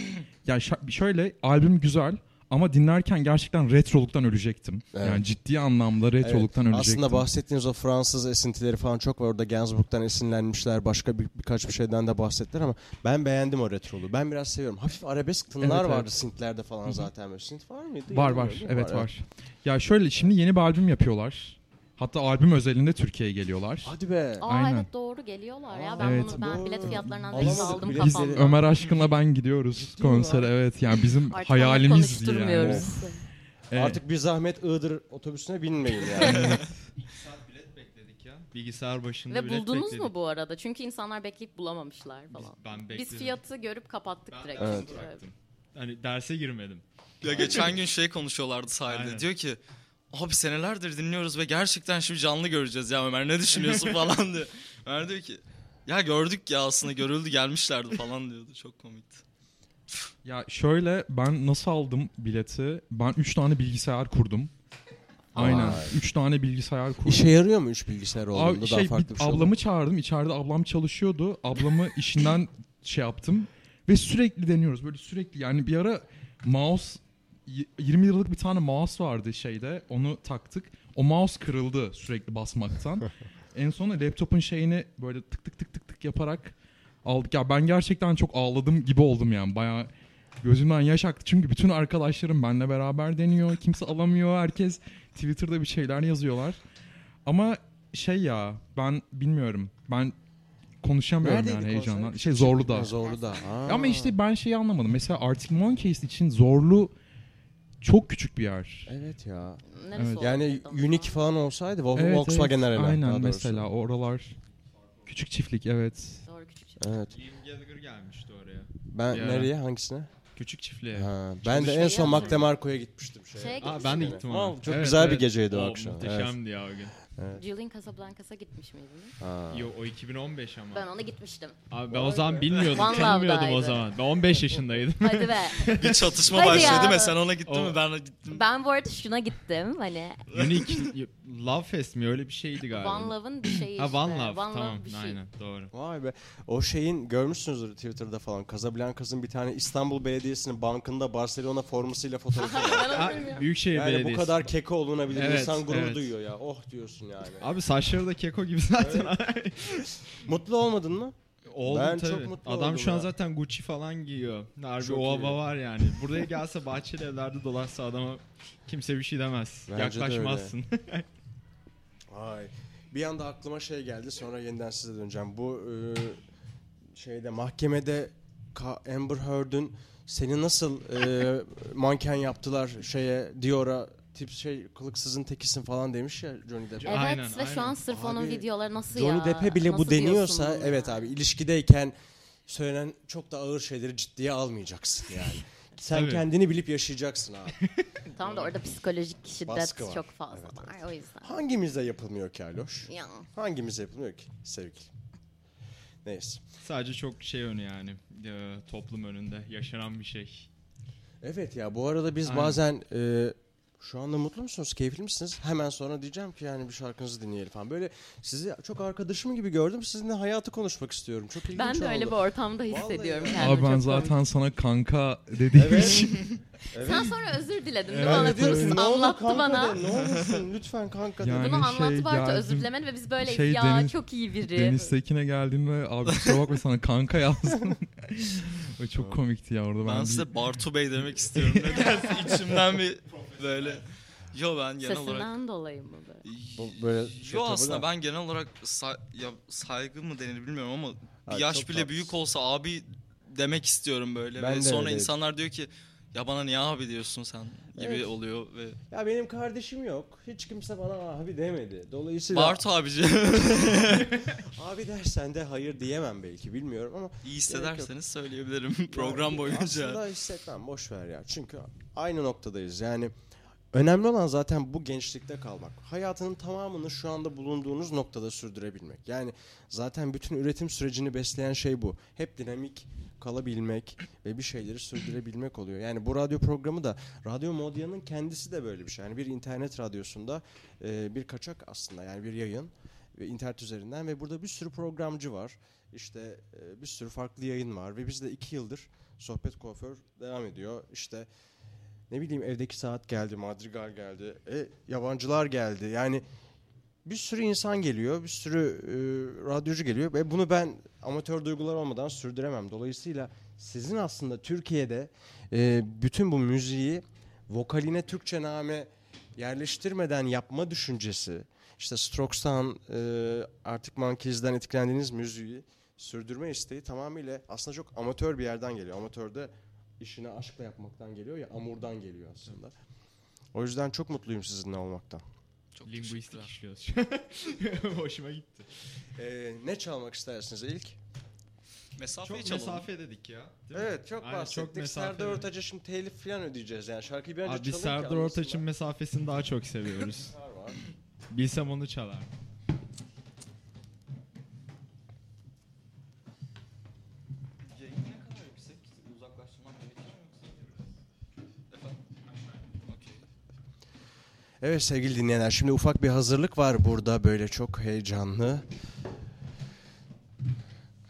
ya şöyle albüm güzel ama dinlerken gerçekten retroluktan ölecektim. Evet. Yani ciddi anlamda retroluktan Evet, ölecektim. Aslında bahsettiğiniz o Fransız esintileri falan çok var. Orada Gainsbourg'dan esinlenmişler. Başka bir, birkaç bir şeyden de bahsettiler ama ben beğendim o retrolu. Ben biraz seviyorum. Hafif arabesk tınlar Evet, vardı evet. synth'lerde falan zaten. Böyle. Synth var mıydı? Var var. mi? Evet var. Ya şöyle şimdi yeni bir albüm yapıyorlar. Hatta albüm özelinde Türkiye'ye geliyorlar. Hadi be. Aa Aynen. evet doğru geliyorlar ya. Ben Evet. bunu ben Doğru. bilet fiyatlarından Alamadık neyse aldım kafamda. Ömer Aşkın'la ben gidiyoruz Ciddi konsere. Evet yani bizim Artık hayalimizdi onu yani. konuşturmuyoruz. Evet. Artık bir zahmet Iğdır otobüsüne binmeyin yani. [LAUGHS] bilet bekledik ya. Bilgisayar başında Ve buldunuz mu bu arada? Çünkü insanlar bekleyip bulamamışlar falan. Ben Biz fiyatı görüp kapattık direkt. Evet. çünkü. Hani derse girmedim. Ya geçen gün şey konuşuyorlardı sahilde. Aynen. Diyor ki abi senelerdir dinliyoruz ve gerçekten şimdi canlı göreceğiz ya Ömer ne düşünüyorsun [LAUGHS] falan diyor. Ömer diyor ki ya gördük ya aslında görüldü gelmişlerdi falan diyordu. Çok komikti. Ya şöyle ben nasıl aldım bileti? Ben 3 tane bilgisayar kurdum. Aynen. Vay. 3 tane bilgisayar kurdum. İşe yarıyor mu üç bilgisayar olduğunda Abi daha şey, farklı bir bir şey olur? ablamı çağırdım. İçeride ablam çalışıyordu. Ablamı işinden şey yaptım. Ve sürekli deniyoruz. Böyle sürekli yani bir ara mouse 20 liralık bir tane mouse vardı şeyde. Onu taktık. O mouse kırıldı sürekli basmaktan. [LAUGHS] en sonunda laptopun şeyini böyle tık tık tık tık tık yaparak aldık. Ya ben gerçekten çok ağladım gibi oldum yani. Bayağı gözümden yaş aktı. Çünkü bütün arkadaşlarım benimle beraber deniyor. Kimse alamıyor. Herkes Twitter'da bir şeyler yazıyorlar. Ama şey ya ben bilmiyorum. Ben konuşamıyorum Neredeydi yani konser? heyecandan. Şey zorlu da. Zorlu da. Ama işte ben şeyi anlamadım. Mesela Arctic Monkeys için zorlu çok küçük bir yer. Evet ya. Neresi Evet. Yani? Unique falan olsaydı Vol- Evet, Volkswagen evet. Arena. daha Aynen mesela oralar küçük çiftlik evet. Doğru küçük şey. Evet. Liam Gallagher gelmişti oraya. Ben Bir ara. nereye hangisine? Küçük çiftliğe. Ha, ben de en Şey son yaptım. Mac DeMarco'ya gitmiştim. Şeye. Şeye Aa, ben de gittim ona. Aa, çok Evet, güzel bir evet. geceydi o Oo, akşam. Muhteşemdi ya o gün. Julian Casablancas'a gitmiş miydin? Ha. Yo o 2015 ama. Ben ona gitmiştim. Abi ben o zaman bilmiyordum, One tanımıyordum o Love'daydı. zaman. Ben 15 yaşındaydım. Hadi be. [LAUGHS] Bir çatışma Hadi başladı ya. ve sen ona gittin O- mi? Ben gittim. Ben bu arada şuna gittim. Hani Unique Love Fest mi öyle bir şeydi galiba. One Love'ın bir şeyi Ha işte. One Love tamam Love bir şey. aynen doğru. Vay be. O şeyin görmüşsünüzdür Twitter'da falan. Casablancas'ın bir tane İstanbul Belediyesi'nin bankında Barcelona formasıyla fotoğrafı [LAUGHS] var. Ben onu Ha, bilmiyorum. Büyükşehir Yani bu Belediyesi. kadar keko olunabilir. Evet, İnsan gurur evet. duyuyor ya. Oh diyorsun yani. Abi saçları da keko gibi zaten. [LAUGHS] Mutlu olmadın mı? Oldum Ben tabii. çok mutlu Adam şu an ya. zaten Gucci falan giyiyor. Harbi o hava var yani. Buraya gelse [LAUGHS] bahçeli evlerde dolaşsa adama kimse bir şey demez. Bence de Yaklaşmazsın. [LAUGHS] Vay. Bir anda aklıma şey geldi sonra yeniden size döneceğim. Bu e, şeyde mahkemede Amber Heard'ün seni nasıl e, manken yaptılar şeye Dior'a tip şey kılıksızın tekisin falan demiş ya Johnny Depp. Evet Aynen, ve şu an aynen. sırf onun Abi, videoları nasıl Johnny ya? Depp'e bile Nasıl bu deniyorsa evet abi ilişkideyken söylenen çok da ağır şeyleri ciddiye almayacaksın yani. [LAUGHS] Sen Tabii. kendini bilip yaşayacaksın abi. [LAUGHS] Tamam da orada psikolojik şiddet çok fazla Evet, var o yüzden. Hangimizde yapılmıyor ki Aloş? Ya. Hangimizde yapılmıyor ki sevgili? Neyse. Sadece çok şey önü yani. e, toplum önünde yaşanan bir şey. Evet ya bu arada biz Aynen. bazen e, şu anda mutlu musunuz? Keyifli misiniz? Hemen sonra diyeceğim ki yani bir şarkınızı dinleyelim falan. Böyle sizi çok arkadaşım gibi gördüm. Sizinle hayatı konuşmak istiyorum. Çok ilginç Ben de öyle bir oldu. ortamda hissediyorum ya. kendimi. Abi ben çok zaten komik. sana kanka dediğim Evet. için. [LAUGHS] Evet. Sen sonra özür diledin değil mi? Evet, Bana evet. konusu Ne anlattı kanka bana. de, ne olursun lütfen kanka de. Yani Bunu anlattı şey Bartu özür geldim, dilemedi ve biz böyleyiz. şey ya Deniz- çok iyi biri. Deniz Tekin'e geldiğinde abi kusura bakma sana kanka yazdım. [LAUGHS] o çok komikti ya orada. Ben Ben, bir- size Bartu Bey demek istiyorum. Nedense içimden bir böyle... Yo ben genel olarak... Sesinden dolayı mı böyle? Bu böyle şey Yo tabii aslında da. ben genel olarak say- ya saygı mı denir bilmiyorum ama bir Ha, yaş çok bile tatlısın. büyük olsa abi demek istiyorum böyle Ben ve de sonra öyleyim. insanlar diyor ki ya bana niye abi diyorsun sen gibi Evet. oluyor ve Ya benim kardeşim yok. Hiç kimse bana abi demedi. Dolayısıyla Bartu abici [LAUGHS] abi dersen de hayır diyemem belki bilmiyorum ama iyi hissederseniz söyleyebilirim program Yani boyunca. Aslında hissetmem boş ver ya. Çünkü aynı noktadayız. Yani önemli olan zaten bu gençlikte kalmak. Hayatının tamamını şu anda bulunduğunuz noktada sürdürebilmek. Yani zaten bütün üretim sürecini besleyen şey bu. Hep dinamik kalabilmek ve bir şeyleri sürdürebilmek oluyor. Yani bu radyo programı da Radyo Modya'nın kendisi de böyle bir şey. Yani bir internet radyosunda e, bir kaçak aslında yani bir yayın ve internet üzerinden ve burada bir sürü programcı var. İşte e, bir sürü farklı yayın var ve biz de iki yıldır sohbet kuaför devam ediyor. İşte ne bileyim evdeki saat geldi, madrigal geldi, e, yabancılar geldi. Yani bir sürü insan geliyor, bir sürü e, radyocu geliyor ve bunu ben amatör duygular olmadan sürdüremem. Dolayısıyla sizin aslında Türkiye'de e, bütün bu müziği vokaline Türkçe name yerleştirmeden yapma düşüncesi, işte Strokes'tan, e, Arctic Monkeys'den etkilendiğiniz müziği sürdürme isteği tamamıyla aslında çok amatör bir yerden geliyor. Amatörde işini aşkla yapmaktan geliyor ya amurdan geliyor aslında. O yüzden çok mutluyum sizinle olmaktan. Çok Linguistik işliyoruz. [LAUGHS] Hoşuma gitti. Ee, ne çalmak istersiniz ilk? Mesafeyi Çok çalalım. mesafe dedik ya. değil mi? Evet çok Aynen, bahsettik. çok. Serdar Ortaç'a şimdi telif falan ödeyeceğiz yani. Şarkıyı bir önce Abi çalın ki Serdar Ortaç'ın mesafesini daha çok seviyoruz. Var var. Bilsem onu çalar. Evet sevgili dinleyenler şimdi ufak bir hazırlık var burada böyle çok heyecanlı.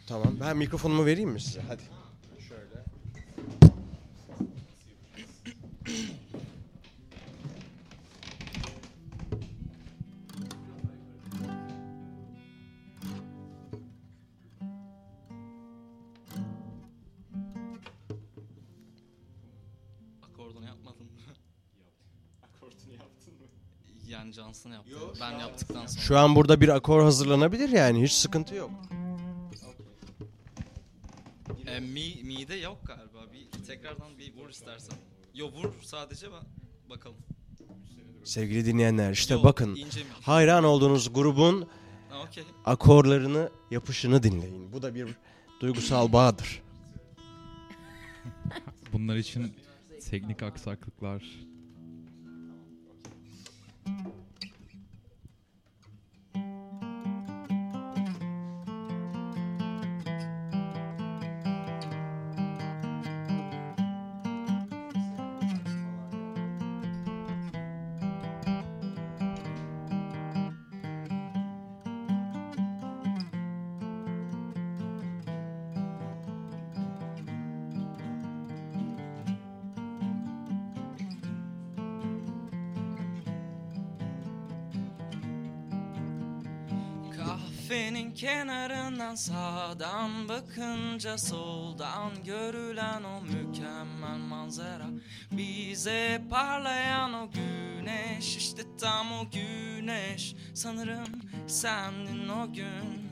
Tamam ben mikrofonumu vereyim mi size hadi. Yani Johnson yaptı. ben yaptıktan sonra. Şu an burada bir akor hazırlanabilir yani hiç sıkıntı yok. E, mi, mi'de yok galiba. Bir tekrardan bir vur istersen. Yo vur sadece ben bakalım. Sevgili dinleyenler işte Yok, bakın ince mi? hayran olduğunuz grubun Ha, Okey. akorlarını yapışını dinleyin. Bu da bir duygusal bağdır. Bunlar için teknik aksaklıklar. Parlayan o güneş işte tam o güneş. Sanırım sendin o gün.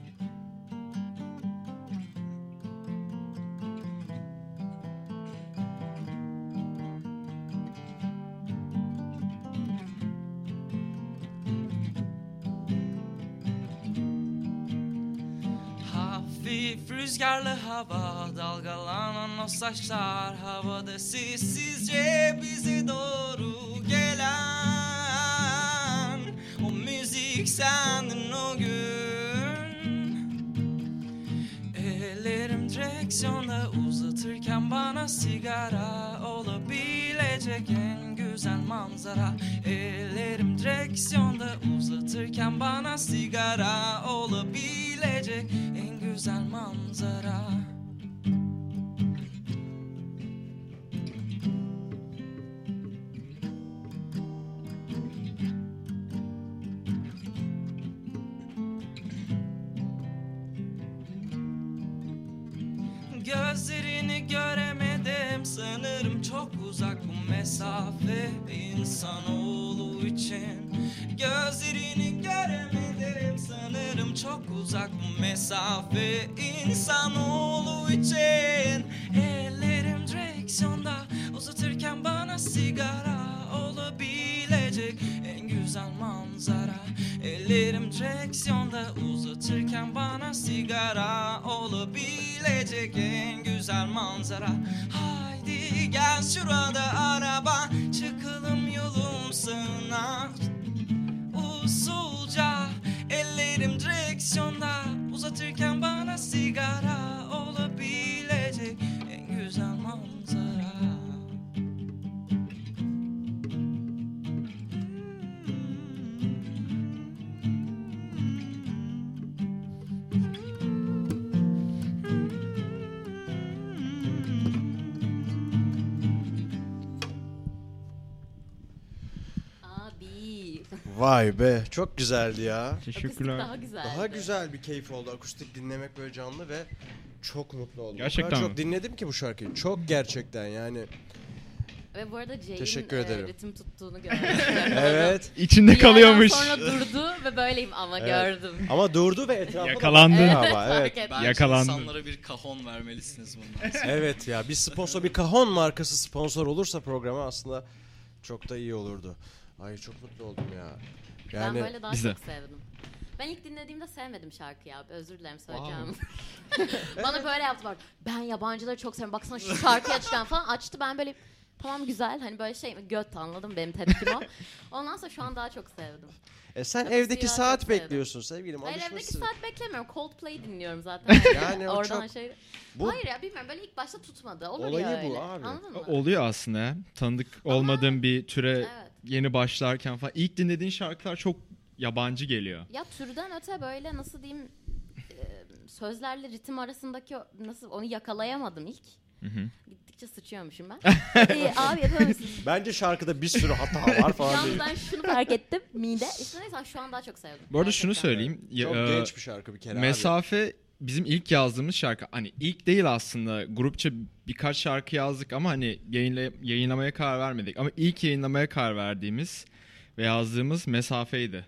Hafif rüzgarlı hava saçlar havada sessizce bize doğru gelen o müzik sendin o gün. Ellerim direksiyonda uzatırken bana sigara olabilecek en güzel manzara. Ellerim direksiyonda uzatırken bana sigara olabilecek en güzel manzara Göremedim. Sanırım çok uzak bu mesafe. İnsanoğlu için Gözlerini göremedim. Sanırım çok uzak bu mesafe. İnsanoğlu için Ellerim direksiyonda. Uzatırken bana sigara olabilecek en güzel manzara. Ellerim direksiyonda. Uzatırken bana sigara olabilecek en manzara. Haydi gel şurada araba çıkalım yolum Vay be çok güzeldi ya. Akustik daha güzel. Daha güzel bir keyif oldu akustik dinlemek böyle canlı ve çok mutlu oldum. Gerçekten kadar mi? çok dinledim ki bu şarkıyı. Çok gerçekten yani. Ve bu arada Jay'in Teşekkür e, ederim. ritim tuttuğunu gördüm. [LAUGHS] Evet. İçinde Bir yerden kalıyormuş. sonra durdu ve böyleyim ama Evet. gördüm. Ama durdu ve etrafı Yakalandı. Evet, ama evet. fark ettim. Bence Yakalandı. insanlara bir kahon vermelisiniz bundan sonra. [LAUGHS] Evet ya bir sponsor bir kahon markası sponsor olursa programa aslında çok da iyi olurdu. Ay çok mutlu oldum ya. Ben Yani böyle daha Biz de. çok sevdim. Ben ilk dinlediğimde sevmedim şarkıyı abi. Özür dilerim söyleyeceğim. [LAUGHS] Bana böyle yaptılar. Ben yabancıları çok seviyorum. Baksana şu şarkıyı açacağım falan. Açtı ben böyle tamam güzel hani böyle şey göt anladım benim tepkim o. Ondan sonra şu an daha çok sevdim. e sen Çok evdeki saat çok sevdim. bekliyorsun sevgilim. Hayır evdeki saat beklemiyorum. Coldplay dinliyorum zaten. [LAUGHS] Yani o Oradan çok- şey. Bu- Hayır ya bilmiyorum böyle ilk başta tutmadı. Olur Olayı ya bu öyle. abi. Anladın mı? Oluyor aslında. Tanıdık olmadığın bir türe Evet. Yeni başlarken falan. İlk dinlediğin şarkılar çok yabancı geliyor. Ya türden öte böyle nasıl diyeyim e, sözlerle ritim arasındaki nasıl onu yakalayamadım ilk. Gittikçe sıçıyormuşum ben. [LAUGHS] ee, abi yapar mısın? Bence şarkıda bir sürü hata var falan Yalnız ben şunu fark ettim mide. İşte neyse şu an daha çok sevdim. Bu arada şunu söyleyeyim. Çok Ya, e, genç bir şarkı bir kere abi. Bizim ilk yazdığımız şarkı hani ilk değil aslında grupça birkaç şarkı yazdık ama hani yayınla, yayınlamaya karar vermedik ama ilk yayınlamaya karar verdiğimiz ve yazdığımız mesafeydi.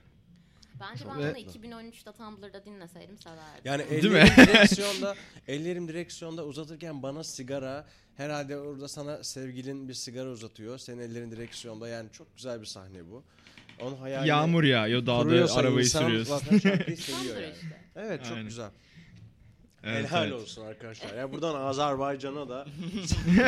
Bence ben Ve- bunu 2013'te Tumblr'da dinleseydim severdim. Yani Değil mi? ellerim [LAUGHS] direksiyonda, ellerim direksiyonda uzatırken bana sigara, herhalde orada sana sevgilin bir sigara uzatıyor. Senin ellerin direksiyonda yani çok güzel bir sahne bu. Onun hayali Yağmur yağıyor dağda kuruyorsa arabayı insan sürüyorsun. Zaten şarkıyı seviyor Tumblr yani. işte. Evet çok Aynen. güzel. Evet, Helal evet. olsun arkadaşlar. Ya buradan Azerbaycan'a da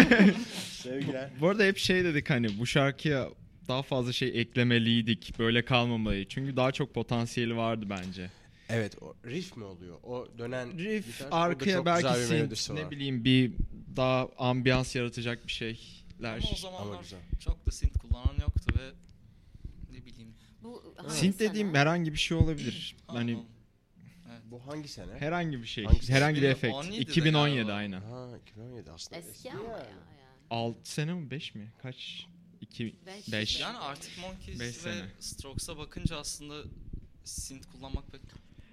[LAUGHS] sevgiler. Bu arada hep şey dedik hani bu şarkıya daha fazla şey eklemeliydik. Böyle kalmamalıydı. Çünkü daha çok potansiyeli vardı bence. Evet o riff mi oluyor? O dönen Riff gitar, arkaya belki synth ne bileyim bir daha ambiyans yaratacak bir şeyler. Ama o zamanlar güzel. çok da synth kullanan yoktu ve ne bileyim. Bu Synth dediğim herhangi bir şey olabilir. Hani Anladım. Bu hangi sene? herhangi bir şey. Hangisi? Herhangi bir efekt. 2017'de 2017 galiba. aynen. Ha 2017 aslında. Eski ama ya. yani. 6 sene mi 5 mi? Kaç? 2 Beş. 5. Yani Arctic Monkeys Beş ve sene. Strokes'a bakınca aslında synth kullanmak pek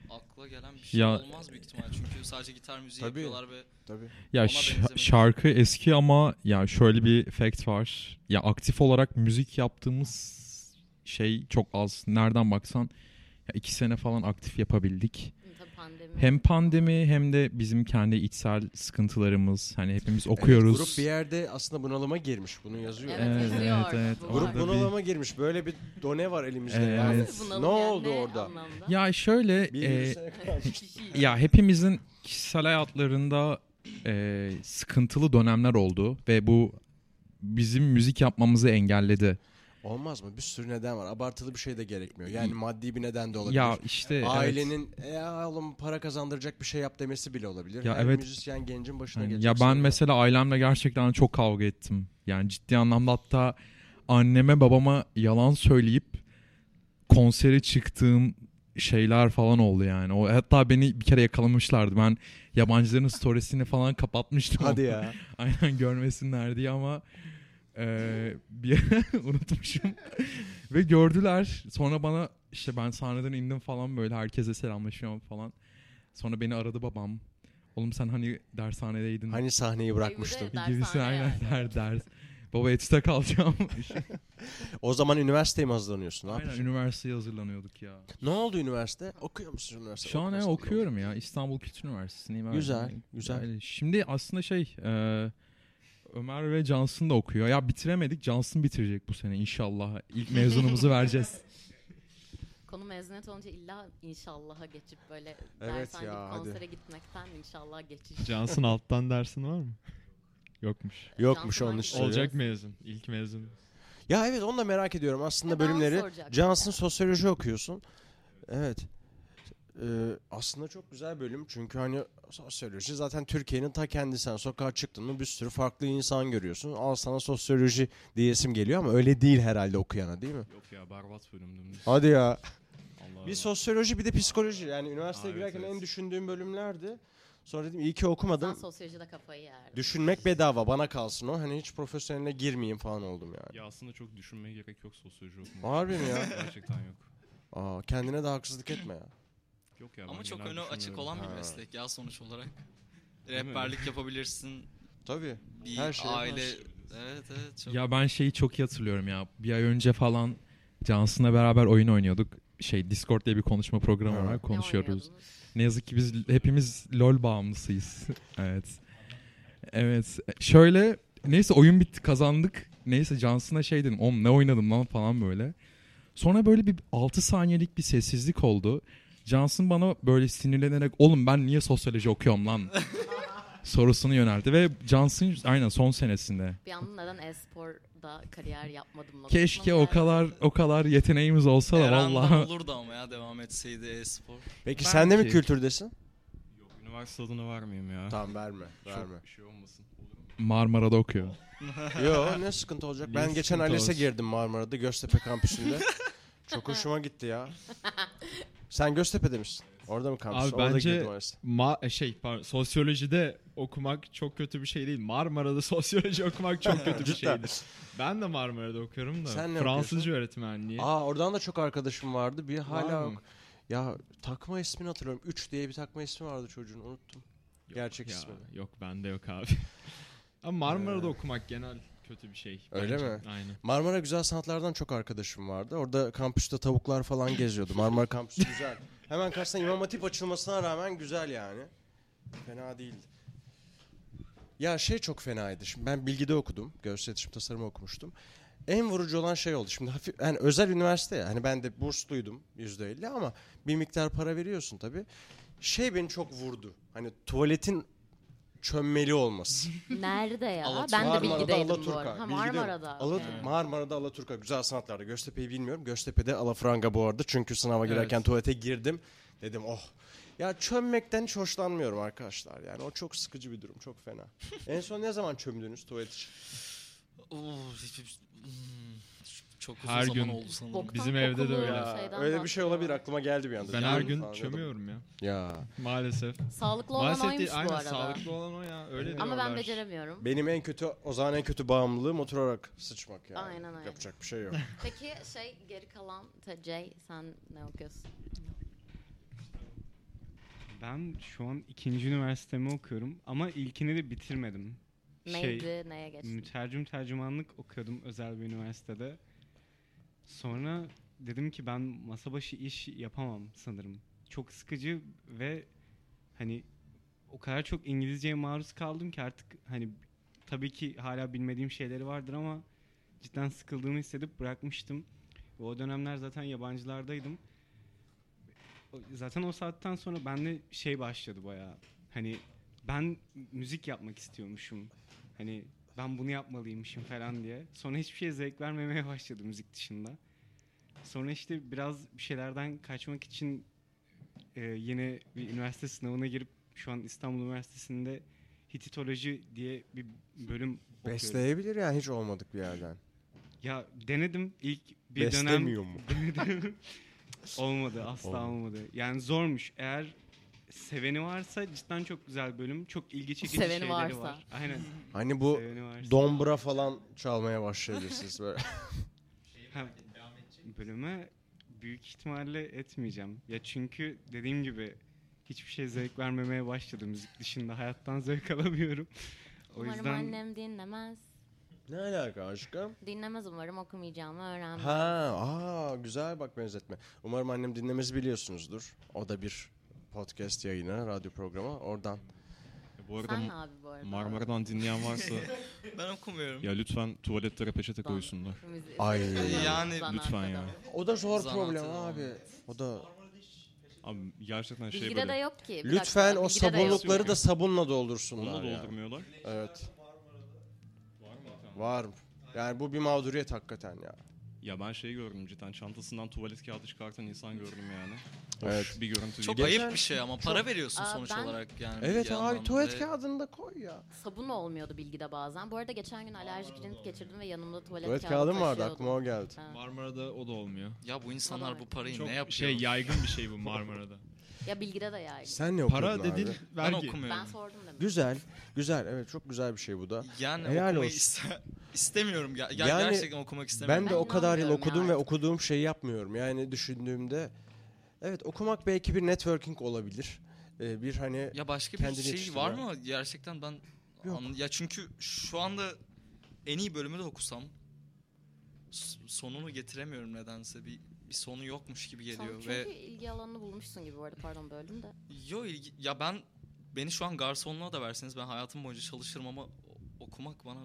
akla gelen bir şey Ya- olmaz büyük ihtimal. Çünkü sadece gitar müziği Tabii. yapıyorlar ve Tabii. Ya Ona ş- benzemek. şarkı eski ama ya şöyle bir fact var. Ya aktif olarak müzik yaptığımız şey çok az. Nereden baksan ya iki sene falan aktif yapabildik. Pandemi. Hem pandemi hem de bizim kendi içsel sıkıntılarımız. Hani hepimiz Evet, okuyoruz. grup bir yerde aslında bunalıma girmiş. Bunu yazıyor. Evet, Evet, yazıyor evet, evet. Grup var. bir- bunalıma girmiş. Böyle bir done var elimizde. Evet. yani. Ne yani? oldu orada? anlamda? Ya şöyle e, [LAUGHS] ya hepimizin kişisel hayatlarında e, sıkıntılı dönemler oldu ve bu bizim müzik yapmamızı engelledi. Olmaz mı? Bir sürü neden var. Abartılı bir şey de gerekmiyor. Yani maddi bir neden de olabilir. Ya işte evet. Ailenin ya oğlum para kazandıracak bir şey yap demesi bile olabilir. Ya Her evet. müzisyen gencin başına Yani gelecek. ya ben sorun var. mesela ailemle gerçekten çok kavga ettim. Yani ciddi anlamda hatta anneme babama yalan söyleyip konsere çıktığım şeyler falan oldu yani. O hatta beni bir kere yakalamışlardı. Ben yabancıların storiesini falan kapatmıştım. Hadi ya. [LAUGHS] Aynen görmesinler diye ama eee, bir [LAUGHS] unutmuşum. Ve gördüler. Sonra bana işte ben sahneden indim falan böyle herkese selamlaşıyorum falan. Sonra beni aradı babam. Oğlum sen hani dershanedeydin. Hani sahneyi bırakmıştım. Evde Gibisi dershane aynen yani. der ders. Baba etüte kalacağım. [LAUGHS] O zaman üniversiteye mi hazırlanıyorsun? Ne aynen yapıyorsun? üniversiteye hazırlanıyorduk ya. Ne oldu üniversite? Okuyor musun üniversite? Şu an ya okuyorum ya İstanbul Kültür Üniversitesi'ndeyim. Güzel, güzel. Öyle. Şimdi aslında şey e, Ömer ve Cansın da okuyor. Ya bitiremedik. Cansın bitirecek bu sene inşallah. İlk mezunumuzu vereceğiz. [LAUGHS] Konu mezuniyet olunca illa inşallah'a geçip böyle Evet dershane ya, gidip hadi. konsere gitmekten inşallah geçiş. Johnson alttan dersin var mı? Yokmuş. Yokmuş Cansın onun üstüne. Olacak mezun. İlk mezun. Ya evet onu da merak ediyorum. Aslında onu bölümleri. Johnson sosyoloji okuyorsun. Evet. Ee, aslında çok güzel bölüm çünkü hani sosyoloji zaten Türkiye'nin ta kendisi. Sen sokağa çıktın mı bir sürü farklı insan görüyorsun. Al sana sosyoloji diyesim geliyor ama öyle değil herhalde okuyana değil mi? Yok ya berbat bölümdüm. Hadi ya. Allah Bir sosyoloji bir de psikoloji yani üniversiteye Aa, girerken evet. en düşündüğüm bölümlerdi. Sonra dedim iyi ki Sen okumadım. sosyolojide kafayı yer. Düşünmek bedava bana kalsın o. Hani hiç profesyoneline girmeyeyim falan oldum yani. Ya aslında çok düşünmeye gerek yok sosyoloji okumak. Harbi mi ya? Gerçekten yok. Aa, kendine de haksızlık etme ya. Yok ya. ama ben çok önü açık olan bir Ha. meslek ya sonuç olarak. mi? Rehberlik yapabilirsin. [LAUGHS] Tabii. Bir Her şey aile evet evet çok ya ben şeyi çok iyi hatırlıyorum ya. Bir ay önce falan Cansın'la beraber oyun oynuyorduk. Şey Discord diye bir konuşma programı var. Ne Konuşuyoruz. oynuyordunuz? Ne yazık ki biz hepimiz LoL bağımlısıyız. [LAUGHS] evet. Evet. Şöyle neyse oyun bitti kazandık. Neyse Johnson'a şey dedim. Oğlum ne oynadım lan falan böyle. Sonra böyle bir 6 saniyelik bir sessizlik oldu. Johnson bana böyle sinirlenerek oğlum ben niye sosyoloji okuyorum lan [LAUGHS] sorusunu yöneltti ve Johnson aynen son senesinde. Bir anda neden e-sporda kariyer yapmadım Keşke o kadar o kadar yeteneğimiz olsa da Eren'den vallahi. olurdu ama ya devam etseydi e-spor. Peki sen de mi Belki. kültürdesin? Yok üniversite adını vermeyeyim ya. Tamam verme. Çok Verme. bir şey olmasın. Marmara'da okuyor. [LAUGHS] Yo ne sıkıntı olacak? Niye Ben geçen sıkıntı ALES'e olsun? girdim Marmara'da Göztepe kampüsünde. [LAUGHS] Çok hoşuma gitti ya. Sen Göztepe'de misin? Orada mı kampüs? Abi Orada bence-. Ma e, şey pardon, sosyolojide okumak çok kötü bir şey değil. Marmara'da [LAUGHS] sosyoloji okumak çok kötü bir şeydir. Ben de Marmara'da okuyorum da. Sen ne Fransızca okuyorsun? öğretmenliği. Aa oradan da çok arkadaşım vardı. Bir hala Var yok. mı? Ya takma ismini hatırlıyorum. 3 diye bir takma ismi vardı çocuğun unuttum. Gerçek Ya, ismini. Yok bende yok abi. [LAUGHS] Ama Marmara'da okumak genel kötü bir şey. Öyle bence. mi? Aynen. Marmara Güzel Sanatlar'dan çok arkadaşım vardı. Orada kampüste tavuklar falan geziyordu. Marmara kampüsü güzel. Hemen karşısında İmam Hatip açılmasına rağmen güzel yani. Fena değildi. Ya şey çok fenaydı. Şimdi ben bilgide okudum. Görsel iletişim tasarımı okumuştum. En vurucu olan şey oldu. Şimdi hafif, yani özel üniversite ya. Hani ben de bursluydum %50 ama bir miktar para veriyorsun tabii. Şey beni çok vurdu. Hani tuvaletin çömmeli olması. Nerede ya? Alaturka. ben de bilgideydim bu Alaturka. arada. Ha, Marmara'da. Ala- okey. Marmara'da Alaturka. Güzel sanatlarda. Göztepe'yi bilmiyorum. Göztepe'de Alafranga bu arada. Çünkü sınava girerken Evet. tuvalete girdim. Dedim oh. Ya çömmekten hiç hoşlanmıyorum arkadaşlar. Yani o çok sıkıcı bir durum. Çok fena. [LAUGHS] en son ne zaman çömdünüz tuvalet için? Hmm, çok uzun Her zaman gün. oldu sanırım. Boktan Bizim evde de kokulu öyle. Ya, şeyden öyle bir şey olabilir. Aklıma geldi bir anda. Ben her gün diyordum. çömüyorum ya. Ya. Maalesef. Sağlıklı olan Maalesef oymuş değil. bu Aynen arada. sağlıklı olan o ya. Öyle Ama ben beceremiyorum. Benim en kötü o zaman en kötü bağımlılığım oturarak sıçmak yani. Aynen öyle. Yapacak bir şey yok. [LAUGHS] Peki şey geri kalan Jay sen ne okuyorsun? Ben şu an ikinci üniversitemi okuyorum ama ilkini de bitirmedim. Neydi, neye geçtin? Mütercim tercümanlık okuyordum özel bir üniversitede. Sonra dedim ki ben masa başı iş yapamam sanırım. Çok sıkıcı ve hani o kadar çok İngilizceye maruz kaldım ki artık hani tabii ki hala bilmediğim şeyleri vardır ama cidden sıkıldığımı hissedip bırakmıştım. Ve o dönemler zaten yabancılardaydım. Zaten o saatten sonra bende şey başladı bayağı. Hani ben müzik yapmak istiyormuşum. Hani ben bunu yapmalıymışım falan diye. Sonra hiçbir şeye zevk vermemeye başladı müzik dışında. Sonra işte biraz bir şeylerden kaçmak için e, yine bir üniversite sınavına girip şu an İstanbul Üniversitesi'nde Hititoloji diye bir bölüm okuyorum. Besleyebilir yani hiç olmadık bir yerden. Ya denedim ilk bir dönem Beslemiyor mu? [LAUGHS] olmadı asla Olmadı. olmadı. Yani zormuş. Eğer seveni varsa cidden çok güzel bölüm. Çok ilgi çekici Seveni şeyleri varsa. var. Aynen. [LAUGHS] Hani bu Seveni varsa. dombra falan çalmaya başlayabilirsiniz böyle. [LAUGHS] Ha, bölüme büyük ihtimalle etmeyeceğim. Ya çünkü dediğim gibi hiçbir şey zevk vermemeye başladı müzik dışında. Hayattan zevk [LAUGHS] alamıyorum. O Umarım yüzden annem dinlemez. ne alaka aşkım? Dinlemez umarım okumayacağımı öğrenmez. Ha, aa güzel bak benzetme. Umarım annem dinlemesi biliyorsunuzdur. O da bir podcast yayını, radyo programı. Oradan Bu arada Sen abi bu arada. Marmara'dan dinleyen varsa [LAUGHS] Ben okumuyorum. ya lütfen tuvaletlere peçete koysunlar. Ay. Yani Zanaat lütfen ya. O da zor Zanaatı problem da abi. O da Abi gerçekten şey Bilgide de böyle. yok ki. Bir lütfen dakika, o bilgide de yok. sabunlukları da sabunla doldursunlar Onu da ya. doldurmuyorlar. Evet. Var. Yani bu bir mağduriyet hakikaten ya. Ya ben şey gördüm cidden çantasından tuvalet kağıdı çıkartan insan gördüm yani. Evet. Bir görüntü Çok değil. Ayıp bir şey ama para veriyorsun Aa, sonuç ben- olarak yani. Evet bir abi yandan tuvalet ve- kağıdını da koy ya. Sabun olmuyordu bilgide bazen. Bu arada geçen gün alerjik rinit geçirdim ve yanımda tuvalet, Tuvalet kağıdı kağıdım vardı taşıyordum. aklıma o geldi. Ha. Marmara'da o da olmuyor. Ya bu insanlar bu parayı Çok ne yapıyor? şey yaygın bir şey bu Marmara'da. [LAUGHS] Ya bilgide de yaygın. Sen ne okudun Para abi? dediğin ben vergi. okumuyorum. Ben sordum demek. Güzel. Güzel. Evet çok güzel bir şey bu da. Yani Helal okumayı olsun. iste- istemiyorum. Ya, ya Yani gerçekten okumak istemiyorum. Ben de o Ben kadar yıl inanmıyorum ya okudum ve artık. okuduğum şeyi yapmıyorum. Yani düşündüğümde evet okumak belki bir networking olabilir. Ee, bir hani Ya başka bir Kendini şey yetiştirme. var mı? Gerçekten ben Yok. An- ya çünkü şu anda en iyi bölümü de okusam s- sonunu getiremiyorum nedense. Bir bir sonu yokmuş gibi Sen geliyor çünkü ve ilgi alanını bulmuşsun gibi bu arada pardon böldüm de. yo ilgi ya ben beni şu an garsonluğa da verseniz ben hayatım boyunca çalışırım ama okumak bana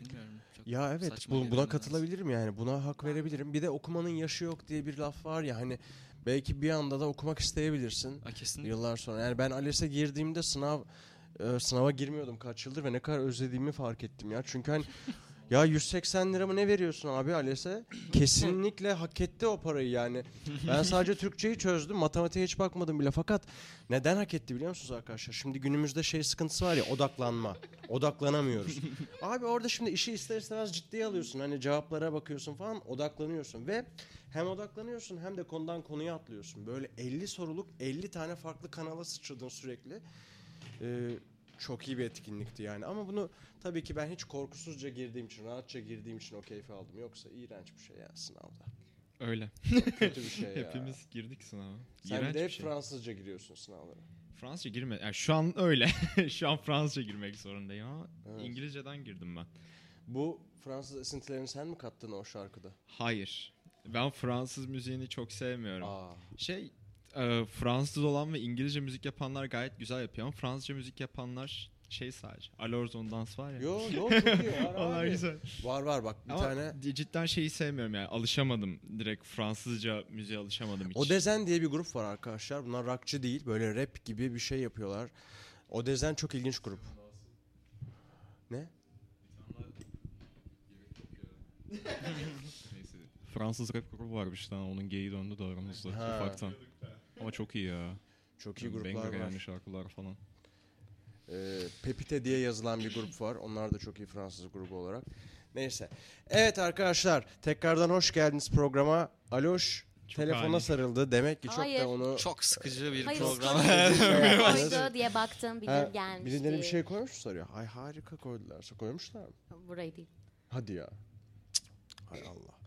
bilmiyorum. Çok ya evet bu, buna katılabilirim yani. Buna hak verebilirim. Bir de okumanın yaşı yok diye bir laf var ya hani belki bir anda da okumak isteyebilirsin. Ha, kesinlikle. Yıllar sonra. Yani ben ALES'e girdiğimde sınav e, sınava girmiyordum kaç yıldır ve ne kadar özlediğimi fark ettim ya. Çünkü hani ya 180 lira mı ne veriyorsun abi ALES'e? Kesinlikle hak etti o parayı yani. Ben sadece [LAUGHS] Türkçeyi çözdüm. Matematiğe hiç bakmadım bile. Fakat neden hak etti biliyor musunuz arkadaşlar? Şimdi günümüzde şey sıkıntısı var ya odaklanma. Odaklanamıyoruz. abi orada şimdi işi ister istemez ciddiye alıyorsun. Hani cevaplara bakıyorsun falan odaklanıyorsun ve hem odaklanıyorsun hem de konudan konuya atlıyorsun. Böyle 50 soruluk 50 tane farklı kanala sıçradın sürekli. Ee, çok iyi bir etkinlikti yani. Ama bunu tabii ki ben hiç korkusuzca girdiğim için, rahatça girdiğim için o keyfi aldım. Yoksa iğrenç bir şey ya sınavda. Öyle. Kötü bir şey [LAUGHS] ya. Hepimiz girdik sınava. Sen İğrenç de bir hep şey. Fransızca giriyorsun sınavlara. Fransızca girme. Yani şu an öyle. [LAUGHS] şu an Fransızca girmek zorundayım ama Evet. İngilizceden girdim ben. Bu Fransız esintilerini sen mi kattın o şarkıda? Hayır. Ben Fransız müziğini çok sevmiyorum. Aa. Şey e, Fransız olan ve İngilizce müzik yapanlar gayet güzel yapıyor ama Fransızca müzik yapanlar şey sadece. Alors on dans var ya. Yo yo çok iyi var [LAUGHS] Onlar abi. güzel. Var var bak bir Ama tane. cidden şeyi sevmiyorum yani alışamadım direkt Fransızca müziğe alışamadım hiç. O Dezen diye bir grup var arkadaşlar. Bunlar rockçı değil. Böyle rap gibi bir şey yapıyorlar. O Dezen çok ilginç grup. Ne? Fransız rap grubu var bir tane. Onun geyi döndü de aramızda Ha. ufaktan. Ama çok iyi ya. Çok iyi Yani gruplar var. yani şarkılar falan. Ee, Pepite diye yazılan bir grup var. Onlar da çok iyi Fransız grubu olarak. Neyse. Evet arkadaşlar tekrardan hoş geldiniz programa. Aloş telefona ani. sarıldı. Demek ki çok Hayır. da onu... Çok sıkıcı bir Hayır, program. [LAUGHS] koydu diye baktım bilir Ha, gelmiş birileri bir şey koymuş mu soruyor. Ay harika koydularsa koymuşlar mı? Burayı değil. Hadi ya. Cık, Hay Allah.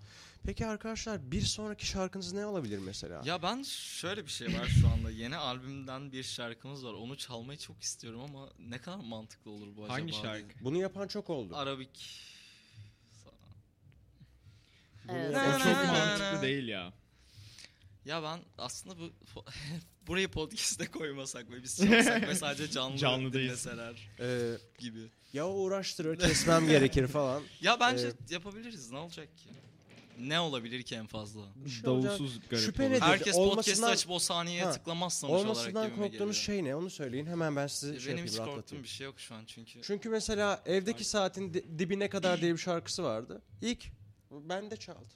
Peki arkadaşlar bir sonraki şarkınız ne olabilir mesela? Ya ben şöyle bir şey var şu anda. Yeni albümden bir şarkımız var. Onu çalmayı çok istiyorum ama ne kadar mantıklı olur bu acaba? Hangi şarkı? Bunu yapan çok oldu. Arabik. Evet. O çok mantıklı değil ya. Ya ben aslında bu [LAUGHS] burayı podcast'e koymasak ve biz çalsak ve sadece canlı, Canlı [LAUGHS] değil. dinleseler Ee, gibi. ya uğraştırır kesmem gerekir falan. [LAUGHS] Ya bence Evet. yapabiliriz. Ne olacak ki? Ne olabilir ki en fazla? Bir şey olacak. Davulsuz garip Şüphe olur. nedir? Herkes olmasından- podcast'ı açıp o saniyeye Ha, tıklamaz sonuç olarak Olmasından gibime korktuğunuz geliyor. şey ne? Onu söyleyin. Hemen ben size şey Benim yapayım hiç korktuğum rahatlatayım. bir şey yok şu an çünkü. Çünkü mesela evdeki saatin di- dibine kadar diye bir [CLEARS THROAT] şarkısı vardı. İlk bende çaldı.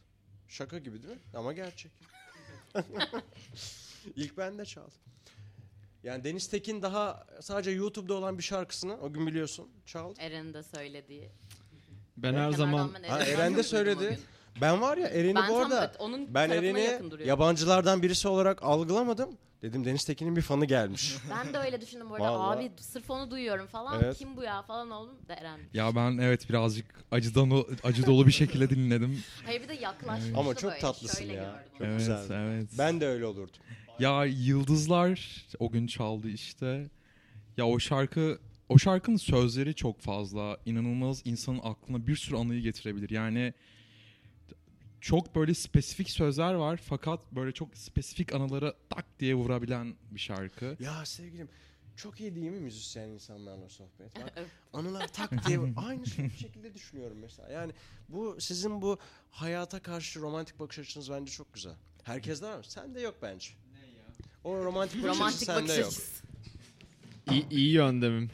Şaka gibi değil mi? Ama gerçek. [LAUGHS] İlk bende çaldı. Yani Deniz Tekin daha sadece YouTube'da olan bir şarkısını o gün biliyorsun çaldı. Eren'in de söylediği. Ben her Hemen zaman rağmen Ha, Eren de söyledi. Ben var ya Eren'i Ben bu tam arada onun ben Eren'i yabancılardan birisi olarak algılamadım. Dedim Deniz Tekin'in bir fanı gelmiş. [LAUGHS] Ben de öyle düşündüm bu arada. Vallahi. Abi sırf onu duyuyorum falan. Evet. Kim bu ya falan oldum da Eren. Ya ben evet birazcık acıdan o- acı dolu bir şekilde dinledim. [LAUGHS] Hayır bir de yaklaşmıştı Ama çok böyle. tatlısın Şöyle ya. Çok evet, güzeldi. evet. Ben de öyle olurdum. Ya Yıldızlar o gün çaldı işte. Ya o şarkı o şarkının sözleri çok fazla. inanılmaz insanın aklına bir sürü anıyı getirebilir. Yani çok böyle spesifik sözler var fakat böyle çok spesifik anılara tak diye vurabilen bir şarkı. Ya sevgilim çok iyi değil mi müzisyen insanlarla sohbet? Bak, [LAUGHS] anılar tak diye aynı şey- şekilde düşünüyorum mesela. Yani bu sizin bu hayata karşı romantik bakış açınız bence çok güzel. Herkes var mı? Sende yok bence. O romantik bakış açısı Romantik sende bakış yok. açısı. iyi, iyi yöndemim.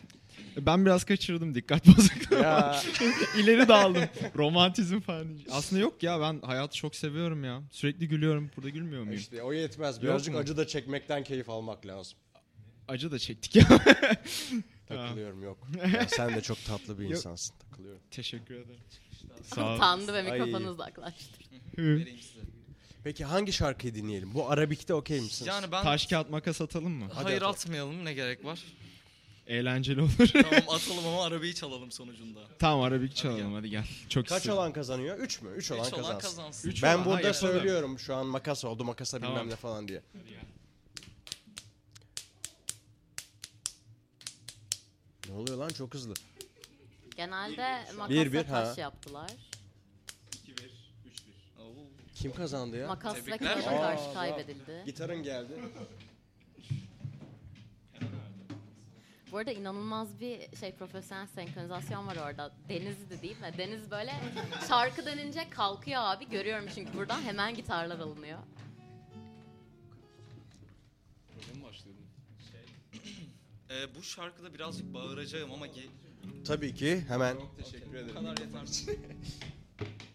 Ben biraz kaçırdım dikkat [LAUGHS] bozukluğu. Ya [LAUGHS] İleri daldım. Romantizm falan. Aslında yok ya ben hayatı çok seviyorum ya. Sürekli gülüyorum. Burada gülmüyor muyum? işte o yetmez. Birazcık acı da çekmekten keyif almak lazım. Acı da çektik ya. [LAUGHS] Takılıyorum yok. Ya sen de çok tatlı bir insansın. Takılıyorum. Teşekkür ederim. Sağ ol. Utandı ve Ay. mikrofonu uzaklaştı. Vereyim size. Peki hangi şarkıyı dinleyelim? Bu Arabik'te okey misiniz? Yani ben Taş kağıt makas atalım mı? hayır atalım. atmayalım ne gerek var? Eğlenceli olur. [LAUGHS] tamam atalım ama arabayı çalalım sonucunda. tamam arabik çalalım hadi gel. Çok Kaç istiyorum. alan kazanıyor? 3 mü? 3 olan Üç olan kazansın. kazansın. Üç Ben olan, burada ha, yapalım. söylüyorum şu an makas oldu makasa bilmem Tamam. ne falan diye. Ne oluyor lan çok hızlı. Genelde makasla Bir, bir, taş ha. yaptılar. Oo. Kim kazandı ya? Makasla Tebrikler. Aa, karşı kaybedildi. Gitarın geldi. Bu arada inanılmaz bir şey profesyonel senkronizasyon var orada. Deniz de değil mi? Deniz böyle şarkı denince kalkıyor abi. Görüyorum çünkü buradan hemen gitarlar alınıyor. Ee, bu şarkıda birazcık bağıracağım ama ge- Tabii ki hemen. Teşekkür ederim. Bu kadar yeter. [LAUGHS]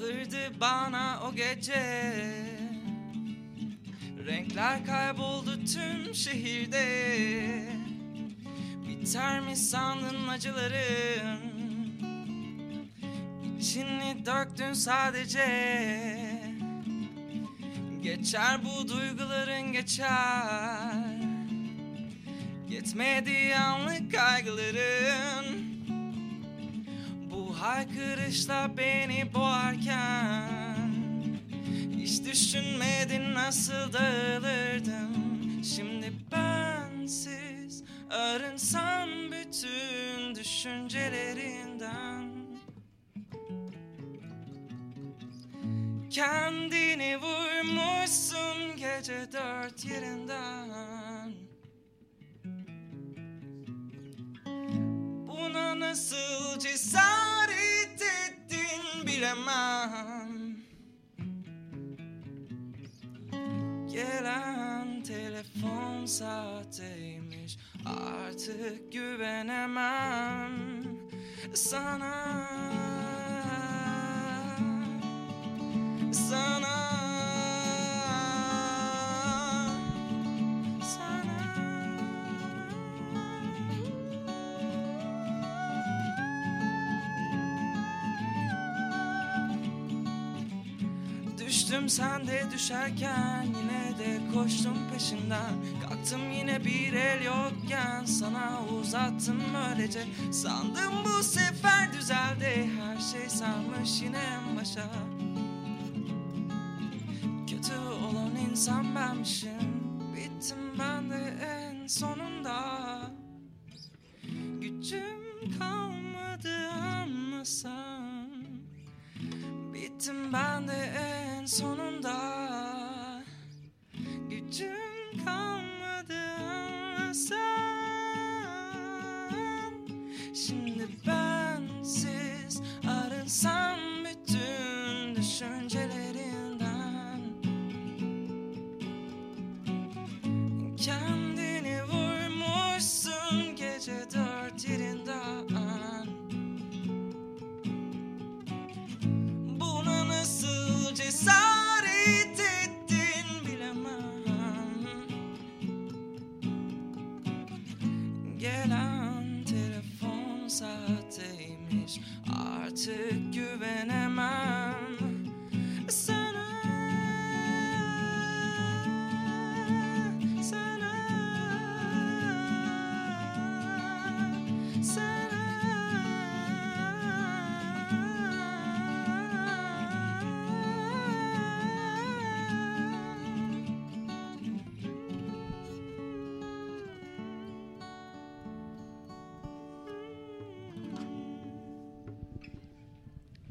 Ağırdı bana o gece. Renkler kayboldu tüm şehirde. Biter mi sandın acıların İçini döktün sadece. Geçer bu duyguların geçer. Yetmedi anlık kaygıların haykırışla beni boğarken Hiç düşünmedin nasıl dağılırdım. Şimdi bensiz arınsan bütün düşüncelerinden. Kendini telefon sahteymiş Artık güvenemem sana. Sana. Düştüm sen de düşerken Yine de koştum peşinden. Kalktım yine bir el yokken Sana uzattım öylece Sandım bu sefer düzeldi Her şey sarmış yine en başa. Kötü olan insan benmişim Bittim ben de en sonunda. Gücüm kalmadı anlasam Bittim ben de en sonunda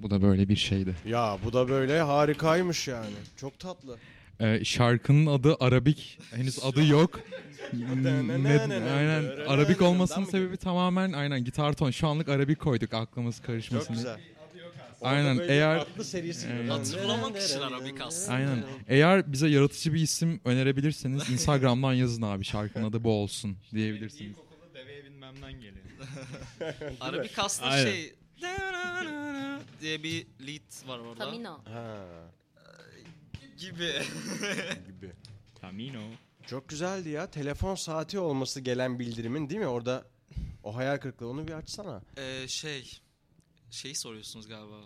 Bu da böyle bir şeydi. Ya bu da böyle harikaymış yani. Çok tatlı. Ee, şarkının adı Arabik. Henüz adı yok. [LAUGHS] Ne- aynen. Arabik olmasının sebebi tamamen aynen gitar ton. Şu anlık Arabik koyduk aklımız karışmasın Çok diye. güzel. Aynen. Eğer serisi. Hatırlamak için Arabik aslında. aynen. Eğer bize yaratıcı bir isim önerebilirseniz Instagram'dan yazın abi şarkının adı bu olsun diyebilirsiniz. İlkokulda deveye binmemden geliyor. Arabik aslında Aynen. şey diye bir lead var orada. Tamino. Ha, Gibi. [LAUGHS] gibi. Tamino. Çok güzeldi ya. Telefon saati olması gelen bildirimin değil mi? Orada o hayal kırıklığı onu bir açsana. Ee, şey şeyi soruyorsunuz galiba.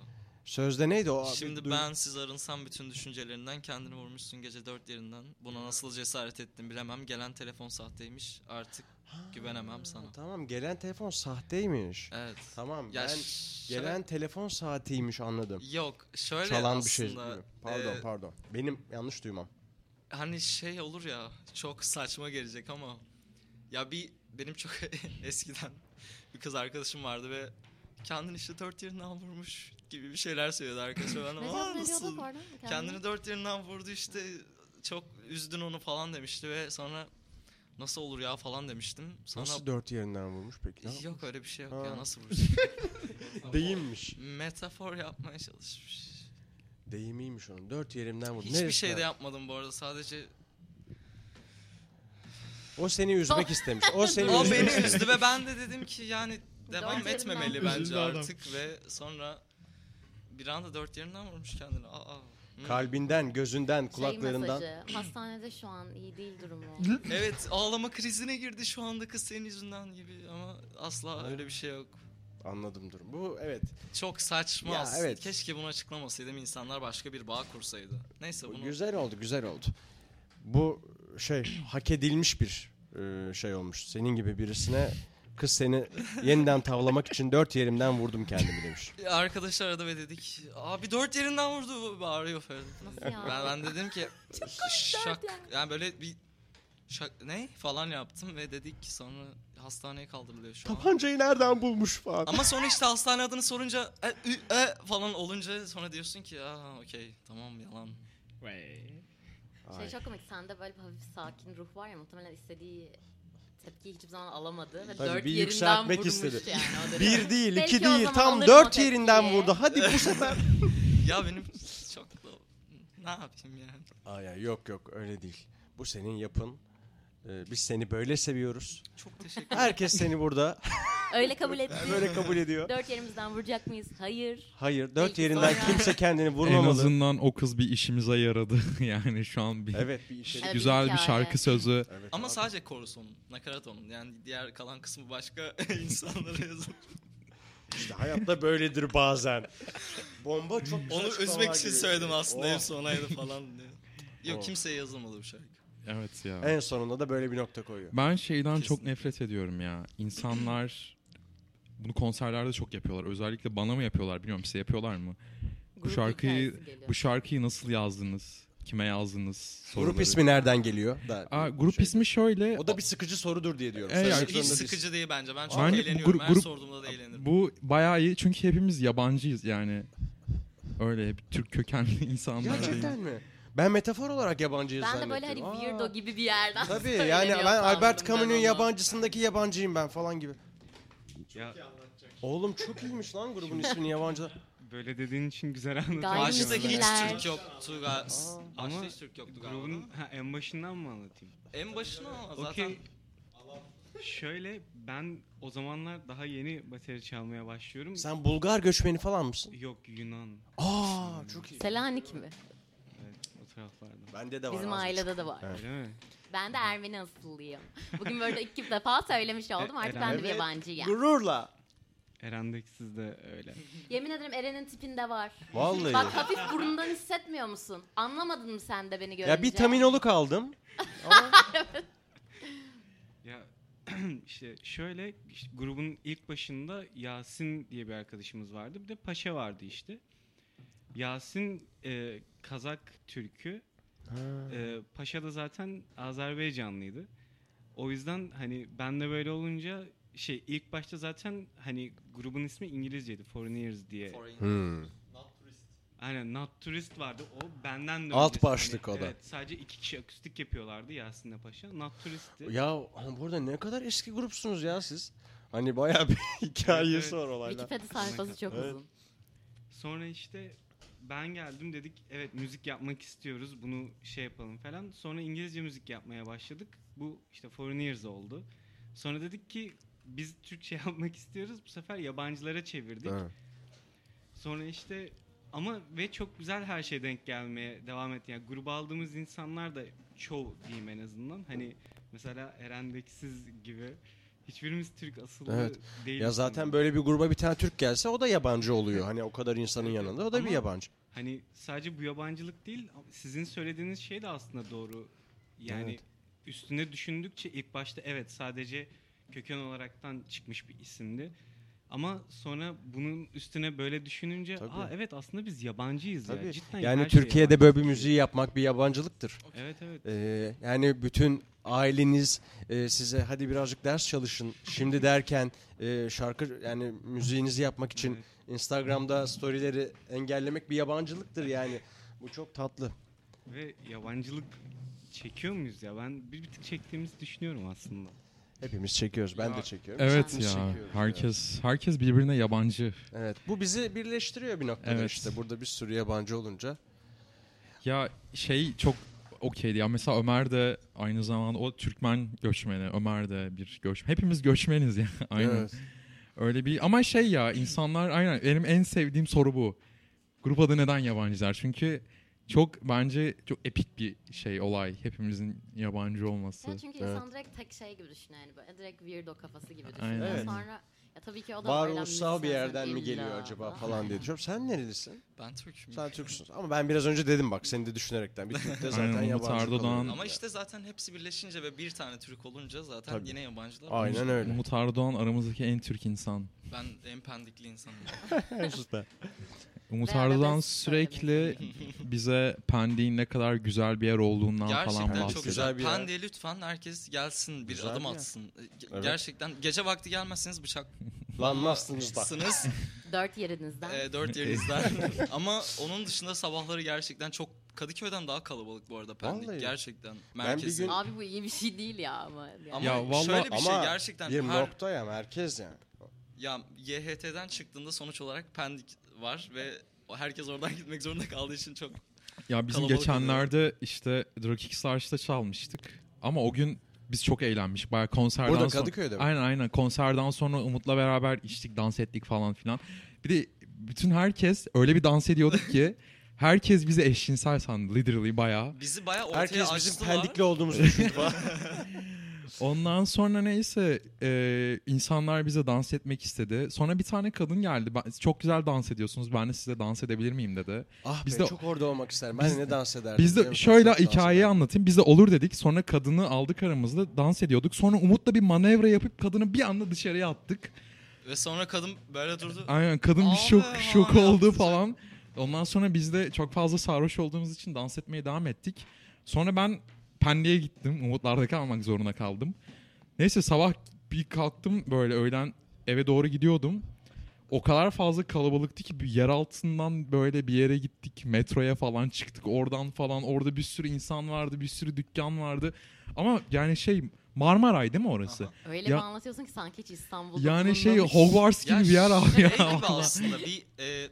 Sözde neydi o? Şimdi Bir- ben siz arınsam bütün düşüncelerinden kendini vurmuşsun gece dört yerinden. Buna nasıl cesaret ettin bilemem. Gelen telefon sahteymiş. Artık güvenemem sana. Tamam gelen telefon sahteymiş. Evet. Tamam Ya ben gelen telefon saatiymiş anladım. Yok şöyle Çalan aslında. bir şey. Pardon e, pardon. Benim yanlış duymam. Hani şey olur ya çok saçma gelecek ama ya bir benim çok [LAUGHS] eskiden bir kız arkadaşım vardı ve kendini işte dört yerinden vurmuş gibi bir şeyler söylüyordu arkadaşım. Ben ama nasıl pardon? kendini dört yerinden vurdu işte çok üzdün onu falan demişti ve sonra nasıl olur ya falan demiştim. Sonra Nasıl dört yerinden vurmuş peki? Ne yok öyle bir şey yok Ha. ya nasıl vurursun? [LAUGHS] Deyimmiş. Metafor yapmaya çalışmış. Deyimiymiş onun. Dört yerimden vurdu. Hiçbir Neresinden? şey de yapmadım bu arada sadece O seni üzmek istemiş. O [LAUGHS] seni o beni üzdü ve ben de dedim ki yani devam etmemeli bence artık ve sonra bir anda dört yerinden vurmuş kendini. Aa. Kalbinden, gözünden, Şey kulaklarından. mesajı, hastanede şu an iyi değil durumu. [LAUGHS] Evet ağlama krizine girdi şu anda kız senin yüzünden gibi ama asla öyle bir şey yok. Anladım durum. Bu evet. Çok saçma. Ya, evet. Keşke bunu açıklamasaydım insanlar başka bir bağ kursaydı. Neyse bunu Güzel oldu, güzel oldu. Bu şey hak edilmiş bir e, şey olmuş. Senin gibi birisine kız seni yeniden tavlamak için dört yerimden vurdum kendimi demiş. [LAUGHS] arkadaşlar aradı ve dedik abi dört yerinden vurdu bağırıyor Ferdi. Nasıl ya? Ben, ben dedim ki [LAUGHS] şak yani böyle bir şak ne falan yaptım ve dedik ki sonra hastaneye kaldırılıyor şu an. Tabancayı nereden bulmuş falan. Ama sonra işte hastane adını sorunca e, ü, e falan olunca sonra diyorsun ki aa okey tamam yalan. Şey çok komik. Sende böyle bir hafif sakin ruh var ya muhtemelen istediği tepkiyi hiçbir zaman alamadı ve Tabii dört bir yerinden yükseltmek vurmuş istedi. yani. o dönem. [LAUGHS] Bir değil, Belki iki o değil, zaman tam alırım dört yerinden vurdu. Hadi bu sefer. [LAUGHS] Ya benim çok ne yapayım yani. Aa, ya, yok yok öyle değil. Bu senin yapın. Ee, biz seni böyle seviyoruz. Çok teşekkür Herkes seni burada [LAUGHS] Öyle kabul etti. [LAUGHS] böyle kabul ediyor. Dört yerimizden vuracak mıyız? Hayır. Hayır, dört Belki yerinden sonra- kimse kendini [LAUGHS] En vurmamalı. azından o kız bir işimize yaradı. yani şu an bir Evet bir işe. Evet, güzel bir hikaye. şarkı sözü. Evet, Ama abi. sadece korusu onun, nakarat onun. Yani diğer kalan kısmı başka insanlara yazılmış. İşte hayatta böyledir bazen. Bomba çok güzel Onu açıklamalar üzmek için geliyor. söyledim aslında. Oh. Hepsi onaydı falan diye. Yok Oh. kimseye yazılmadı bu şarkı. Evet ya. En sonunda da böyle bir nokta koyuyor. Ben şeyden çok Kesinlikle. nefret ediyorum ya. İnsanlar bunu konserlerde çok yapıyorlar. Özellikle bana mı yapıyorlar bilmiyorum size yapıyorlar mı? Bu Grup şarkıyı hikayesi geliyor. bu şarkıyı nasıl yazdınız? Kime yazdınız? Grup soruları. ismi nereden geliyor? Da, Aa, grup şey- ismi şöyle. O da bir sıkıcı sorudur diye diyorum. E, Hiç değilsin. sıkıcı değil bence. Ben çok Bence bu eğleniyorum. grup- Her grup- sorduğumda da eğlenirim. Bu bayağı iyi çünkü hepimiz yabancıyız yani. Öyle hep Türk kökenli insanlar Gerçekten değil. mi? Ben metafor olarak yabancıyız Ben de böyle hani. Aa. weirdo gibi bir yerden Tabii [LAUGHS] yani söyleniyor ben sandım Albert Camus'un onu. yabancısındaki yabancıyım ben falan gibi. Ya Oğlum çok iyiymiş lan grubun ismini yabancı. [LAUGHS] böyle dediğin için güzel anlatıyorum. Gayri Başta hiç Müzikler. Türk yoktu galiba. Ama Başta hiç Türk yoktu galiba. Grubun ha, en başından mı anlatayım? En başına ama zaten Okey. Şöyle ben o zamanlar daha yeni bateri çalmaya başlıyorum. Sen Bulgar göçmeni falan mısın? Yok Yunan. Aa çok iyi. Selanik mi? Evet o taraflarda. Bende de var. Bizim ailede de var. Öyle mi? Ben de Ermeni asıllıyım. Bugün böyle iki defa söylemiş oldum. Artık ben de bir Evet. yabancıyım. Gururla. Eren'deki siz de öyle. Yemin ederim Eren'in tipinde var. Vallahi. Bak hafif burundan hissetmiyor musun? Anlamadın mı sen de beni görünce? ya bir taminoluk aldım. [LAUGHS] Ya [CLEARS THROAT] işte şöyle işte grubun ilk başında Yasin diye bir arkadaşımız vardı. Bir de Paşa vardı işte. Yasin e, Kazak Türk'ü. E, Paşa da zaten Azerbaycanlıydı. O yüzden hani ben de böyle olunca şey ilk başta zaten hani grubun ismi İngilizceydi Foreigners diye. Foreign. Hmm. Aynen Not Tourist vardı. O benden de Alt öncesi. başlık o da. Evet, sadece iki kişi akustik yapıyorlardı Yasin'le Paşa. Not Tourist'ti. Ya burada ne kadar eski grupsunuz ya siz. Hani bayağı bir [LAUGHS] hikayesi Evet, evet. var olaylar. Wikipedia sayfası çok Evet. uzun. Sonra işte ben geldim dedik evet müzik yapmak istiyoruz bunu şey yapalım falan. Sonra İngilizce müzik yapmaya başladık. Bu işte Foreigners oldu. Sonra dedik ki biz Türkçe [LAUGHS] yapmak istiyoruz. Bu sefer yabancılara çevirdik. Sonra işte ama ve çok güzel her şey denk gelmeye devam etti. Yani gruba aldığımız insanlar da çoğu diyeyim en azından. Hani mesela Eren siz gibi hiçbirimiz Türk asıllı Evet. değiliz. Ya zaten böyle bir gruba bir tane Türk gelse o da yabancı oluyor. Hani o kadar insanın Evet, yanında o da bir ama- yabancı. Hani sadece bu yabancılık değil, sizin söylediğiniz şey de aslında doğru. Yani Evet. üstüne düşündükçe ilk başta evet sadece köken olaraktan çıkmış bir isimdi. Ama sonra bunun üstüne böyle düşününce Tabii. aa evet aslında biz yabancıyız ya. Tabii. Cidden Yani şeye Türkiye'de böyle bir müziği yapmak bir yabancılıktır. Evet evet. Ee, yani bütün aileniz e, size hadi birazcık ders çalışın şimdi [LAUGHS] derken e, şarkı yani müziğinizi yapmak için Evet. Instagram'da storyleri engellemek bir yabancılıktır yani. Bu çok tatlı. Ve yabancılık çekiyor muyuz ya? Ben bir, bir tık çektiğimizi düşünüyorum aslında. Hepimiz çekiyoruz. Ben Ya, de çekiyorum. Evet Hepimiz ya. Herkes herkes birbirine yabancı. Evet. Bu bizi birleştiriyor bir noktada Evet. işte. Burada bir sürü yabancı olunca. Ya şey çok okeydi ya mesela Ömer de aynı zamanda o Türkmen göçmeni Ömer de bir göçmen hepimiz göçmeniz ya [LAUGHS] aynen Evet. Öyle bir ama şey ya insanlar aynen benim en sevdiğim soru bu grup adı neden yabancılar? Çünkü çok bence çok epik bir şey olay hepimizin yabancı olması. Ya çünkü insan direkt tek şey gibi düşünüyor yani böyle direkt weirdo kafası gibi düşünüyor. Aynen. Evet. Sonra ya tabii ki o da Varoluşsal bir yerden mi geliyor acaba falan. falan diye düşünüyorum. Sen nerelisin? Ben Türk'üm. Sen Türksün. Ama ben biraz önce dedim bak seni de düşünerekten. Bir Türk de zaten [LAUGHS] Aynen, yabancı Erdoğan-. Ama işte zaten hepsi birleşince ve bir tane Türk olunca zaten Tabii. yine yabancılar. Aynen öyle. Umut Erdoğan aramızdaki en Türk insan. Ben en pendikli insanım. [LAUGHS] Süper. Umut arabesk sürekli bize Pendik'in ne kadar güzel bir yer olduğundan falan Gerçekten çok bahsediyor. güzel. Bir yer. Pendik'e lütfen herkes gelsin bir Güzel adım bir atsın. Evet. Gerçekten gece vakti gelmezseniz bıçak [LAUGHS] Lanmazsınız da. [LAUGHS] Dört yerinizden. e, dört yerinizden. [LAUGHS] Ama onun dışında sabahları gerçekten çok Kadıköy'den daha kalabalık bu arada Pendik. Vallahi. Gerçekten. bir Merkezi. gün- Abi bu iyi bir şey değil ya ama. Yani. Ama Ya vallahi- şöyle bir şey Ama gerçekten bir her nokta ya merkez yani. ya YHT'den çıktığında sonuç olarak Pendik var ve herkes oradan gitmek zorunda kaldığı için çok Ya bizim Kalabalık geçenlerde işte X Arch'ta çalmıştık. Ama o gün biz çok eğlenmiş. Bayağı konserden Burada sonra... Kadıköy'de mi? Aynen aynen. Konserden sonra Umut'la beraber içtik, dans ettik falan filan. Bir de bütün herkes öyle bir dans ediyorduk ki [LAUGHS] herkes bizi eşcinsel sandı. Literally bayağı. bizi bayağı ortaya Herkes bizim açtılar. pendikli olduğumuzu düşündü falan. [LAUGHS] Ondan sonra neyse e, insanlar bize dans etmek istedi. Sonra bir tane kadın geldi. Ben, çok güzel dans ediyorsunuz. Ben de size dans edebilir miyim dedi. ah Biz be de- çok orada olmak isterim. Ben de ne dans ederdim. Biz de şöyle dans hikayeyi anlatayım. Biz de olur dedik. Sonra kadını aldık aramızda dans ediyorduk. Sonra Umut'la bir manevra yapıp kadını bir anda dışarıya attık. Ve sonra kadın böyle durdu. Aynen kadın bir şok şok oldu yaptı. falan. Ondan sonra biz de çok fazla sarhoş olduğumuz için dans etmeye devam ettik. Sonra ben Pendik'e gittim. Umutlar'da kalmak zorunda kaldım. Neyse sabah bir kalktım böyle öğlen eve doğru gidiyordum. O kadar fazla kalabalıktı ki bir yer altından böyle bir yere gittik. Metroya falan çıktık. Oradan falan orada bir sürü insan vardı. Bir sürü dükkan vardı. Ama yani şey Marmaray değil mi orası? Öyle Ya- bir anlatıyorsun ki sanki hiç İstanbul'da Yani şey. Hogwarts gibi bir yer abi şey ya. aslında bir e,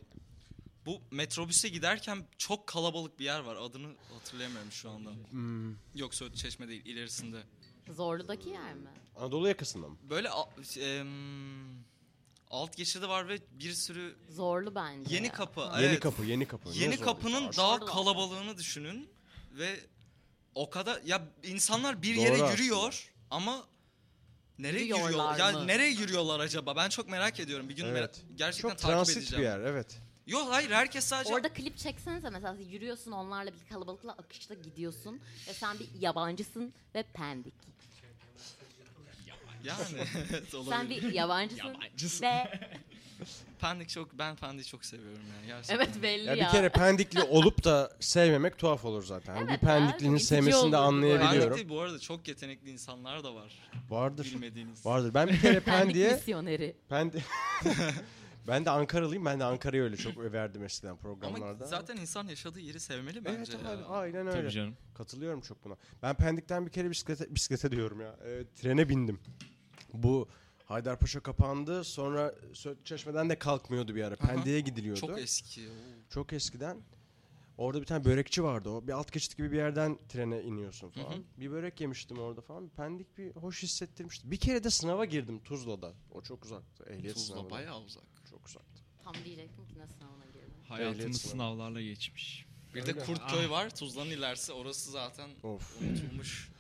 bu metrobüse giderken çok kalabalık bir yer var. Adını hatırlayamıyorum şu anda. Hmm. Yok Söğüt Çeşme değil ilerisinde. Zorlu'daki yer mi? Anadolu yakasında mı? Böyle a- em, alt geçidi var ve bir sürü Zorlu bence. yeni kapı. Ha. Yeni Evet. kapı, yeni kapı. Ne Yeni zor kapının bir daha kalabalığını düşünün ve o kadar ya insanlar bir Doğru yere aslında. yürüyor ama nereye Yürüyorlar yürüyorlar? Ya mı? nereye yürüyorlar acaba? Ben çok merak ediyorum. Bir gün Evet. merak- gerçekten Çok takip transit edeceğim. bir yer evet. Yok hayır herkes sadece Orada klip çeksenize mesela yürüyorsun onlarla bir kalabalıkla akışta gidiyorsun ve sen bir yabancısın ve pendik. yani evet, olabilir. Sen bir yabancısın, ve Pendik çok ben Pendik'i çok seviyorum yani gerçekten. evet belli Ya ya. bir kere pendikli olup da sevmemek tuhaf olur zaten. Evet bir pendiklinin itici sevmesini de anlayabiliyorum. Pendik'te bu arada çok yetenekli insanlar da var. Vardır. Bilmediğiniz. Vardır. Ben bir kere pendik Pendik'e misyoneri. Pendi [LAUGHS] Ben de Ankaralıyım. Ben de Ankara'yı öyle çok [CLEARS THROAT] överdim eskiden Ama programlarda. zaten insan yaşadığı yeri sevmeli bence Evet ya. abi, aynen öyle. Tabii canım. Katılıyorum çok buna. Ben Pendik'ten bir kere bisiklete, bisiklete diyorum ya. e, trene bindim. Bu Haydarpaşa kapandı. Sonra Çeşme'den de kalkmıyordu bir ara. Pendik'e gidiliyordu. Çok eski. oo. Çok eskiden. Orada bir tane börekçi vardı o. Bir alt geçit gibi bir yerden trene iniyorsun falan. Hı hı. Bir börek yemiştim orada falan. Pendik bir hoş hissettirmişti. Bir kere de sınava girdim Tuzla'da. O çok uzaktı. Ehliyet Tuzla sınavına. bayağı uzak. Çok uzaktı. Tam diyecektim ki ne sınavına girdim. Hayatımız sınavı. sınavlarla geçmiş. Bir de Kurtköy var. Tuzla'nın ilerisi. Orası zaten Of. unutulmuş.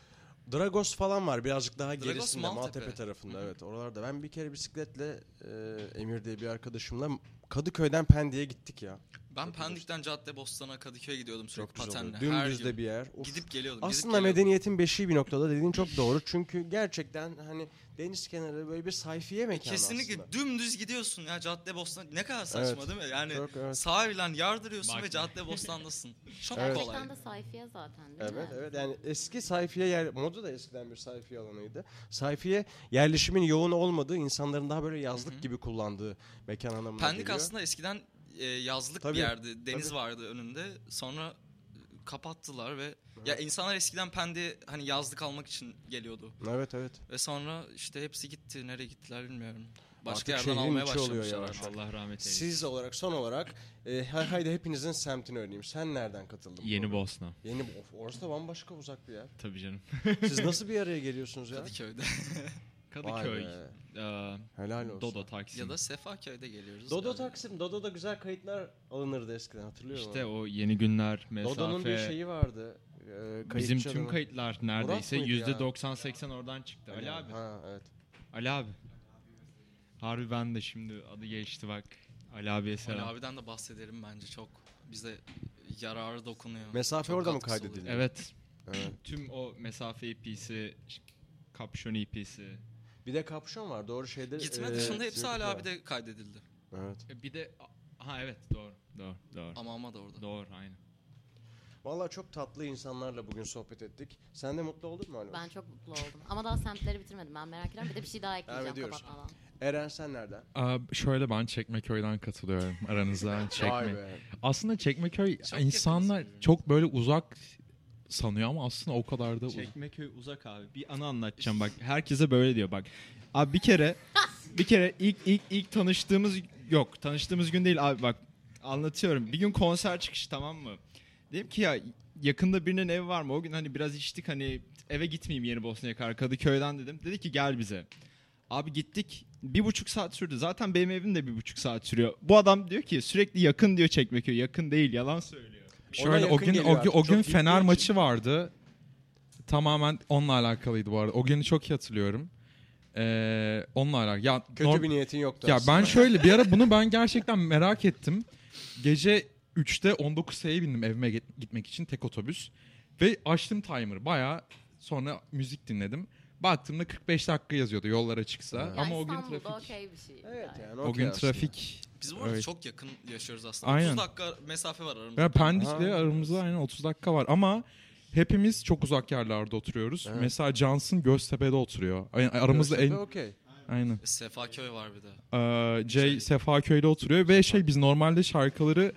Dragos falan var birazcık daha Dragos, gerisinde Maltepe. Maltepe, tarafında evet oralarda. Ben bir kere bisikletle e, Emir diye bir arkadaşımla Kadıköy'den Pendik'e gittik ya. Ben Pendik'ten Caddebostan'a Kadıköy'e gidiyordum sürekli Çok patenle. oluyor. Her Dümdüz gün. de bir yer. Of. Gidip geliyordum. gidip Aslında geliyordum. medeniyetin beşiği bir noktada dediğin çok doğru. Çünkü gerçekten hani deniz kenarı böyle bir sayfiye mekanı Kesinlikle aslında. dümdüz gidiyorsun ya Caddebostan. Ne kadar saçma Evet. değil mi? Yani Çok, evet. sahilden yardırıyorsun Bak. ve Caddebostan'dasın. [LAUGHS] Çok Evet. kolay. Gerçekten de sayfiye zaten değil Evet mi? evet yani eski sayfiye yer moda da eskiden bir sayfiye alanıydı. Sayfiye yerleşimin yoğun olmadığı insanların daha böyle yazlık gibi kullandığı mekan anlamına Pendik geliyor. aslında eskiden e, yazlık Tabii, bir yerdi. Deniz tabii. vardı önünde. Sonra kapattılar ve ya insanlar eskiden Pendik'e hani yazlık almak için geliyordu. Evet evet. Ve sonra işte hepsi gitti. Nereye gittiler bilmiyorum. Başka Artık yerden almaya başlamışlar. artık. Allah rahmet eylesin. Siz olarak son olarak e, hay- haydi hepinizin semtini öğreneyim. Sen nereden katıldın? Yeni programa? Bosna. Yeni of, orası da bambaşka uzak bir yer. Tabii canım. Siz nasıl bir araya geliyorsunuz ya? Kadıköy'de. [LAUGHS] Kadıköy. Eee, Helal olsun. Dodo Taksim. Ya da Sefaköy'de geliyoruz. Dodo yani. Taksim. Dodo'da güzel kayıtlar alınırdı eskiden hatırlıyor musun? İşte o yeni günler, mesafe. Dodo'nun bir şeyi vardı. Ee, Bizim kayıtçı tüm kayıtlar neredeyse mıydı ya? %90-80 oradan çıktı. Ali abi. Ha evet. Ali abi. Harbi ben de şimdi adı geçti bak. Ali abiye Ali selam. abiden de bahsedelim bence çok bize yararı dokunuyor. Mesafe Çok orada mı katkısı kaydedildi? Evet. Evet. Tüm o mesafe EP'si, kapşon EP'si. Bir de kapşon var. Doğru şeyde. Gitme e, dışında hepsi Ali var. abi de kaydedildi. Evet. E, Bir de ha evet doğru. Doğru. Doğru. Ama ama da orada. Doğru aynen. Vallahi çok tatlı insanlarla bugün sohbet ettik. Sen de mutlu oldun mu Ali? Ben çok mutlu oldum. Ama daha semtleri bitirmedim. Ben merak ediyorum. Bir de bir şey daha [LAUGHS] ekleyeceğim kapatmadan. Eren sen nereden? Aa, şöyle ben Çekmeköy'den katılıyorum aranızda. [LAUGHS] Vay Çekme. be. Aslında Çekmeköy Çok insanlar çok böyle uzak sanıyor ama aslında o kadar da uzak. Çekmeköy uzak abi. Bir anı anlatacağım bak. Herkese böyle diyor bak. Abi bir kere [LAUGHS] bir kere ilk ilk ilk tanıştığımız yok. Tanıştığımız gün değil abi bak. Anlatıyorum. Bir gün konser çıkışı tamam mı? Dedim ki ya yakında birinin evi var mı? O gün hani biraz içtik hani eve gitmeyeyim yeni Bosna'ya kadar Kadıköy'den dedim. Dedi ki gel bize. Abi gittik. Bir buçuk saat sürdü. Zaten benim evim de bir buçuk saat sürüyor. Bu adam diyor ki sürekli yakın diyor Çekmeköy. Yakın değil yalan söylüyor. Şöyle o gün o, o gün Fener için. maçı vardı. Tamamen onunla alakalıydı bu arada. O günü çok iyi hatırlıyorum. Ee, onunla alakalı. Ya Kötü norm- bir niyetin yoktu Ya aslında. ben şöyle bir ara bunu ben [LAUGHS] gerçekten merak ettim. Gece 3'te 19S'ye bindim evime git- gitmek için tek otobüs. Ve açtım timer bayağı sonra müzik dinledim. Baktığımda 45 dakika yazıyordu yollara çıksa. Evet. Ya Ama o gün trafik okey bir şey. Evet yani. yani o gün aslında. trafik Biz bu arada Evet. çok yakın yaşıyoruz aslında. Aynen. 30 dakika mesafe var aramızda. Ya Pendik'le Ha. aramızda aynen 30 dakika var ama hepimiz çok uzak yerlerde oturuyoruz. Evet. Mesela Johnson Göztepe'de oturuyor. Yani aramızda Göztepe en okey. aynen. Sefaköy var bir de. Ee, Jay Sefaköy'de oturuyor ve şey biz normalde şarkıları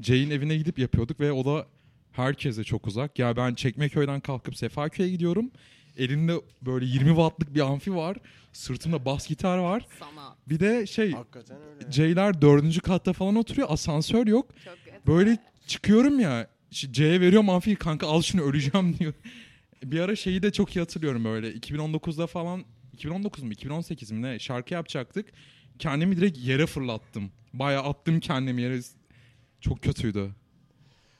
Jay'in evine gidip yapıyorduk ve o da herkese çok uzak. Ya ben Çekmeköy'den kalkıp Sefaköy'e gidiyorum. Elimde böyle 20 wattlık bir amfi var. Sırtımda bas gitar var. Sana Bir de şey Hakikaten öyle. Jay'ler dördüncü katta falan oturuyor. Asansör yok. çok kötü. Böyle çıkıyorum ya. işte C'ye veriyorum amfiyi kanka al şunu öleceğim [LAUGHS] diyor. Bir ara şeyi de çok iyi hatırlıyorum böyle. 2019'da falan 2019 mu 2018 mi ne şarkı yapacaktık. Kendimi direkt yere fırlattım. Bayağı attım kendimi yere. Çok kötüydü.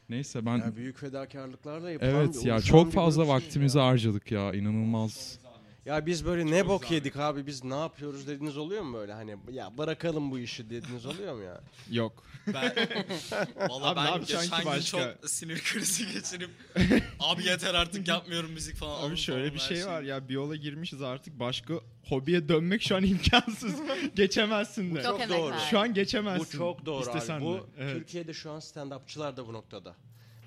Neyse ben Ya büyük fedakarlıklarla yapılan evet ya çok fazla vaktimizi ya. harcadık ya inanılmaz. Ya biz böyle ne bok yedik abi biz ne yapıyoruz dediğiniz oluyor mu böyle hani ya bırakalım bu işi dediğiniz oluyor mu ya? [LAUGHS] Yok. Ben, [LAUGHS] Valla Abi ne ben yapacaksın geçen gün başka? çok sinir krizi geçirip [LAUGHS] abi yeter artık yapmıyorum müzik falan. Abi şöyle falan bir her şey var ya bir yola girmişiz artık başka hobiye dönmek şu an imkansız. Geçemezsin de. Çok emek doğru. var. Şu an geçemezsin. Bu çok doğru İstesen abi. de. Bu Evet. Türkiye'de şu an stand-upçılar da bu noktada.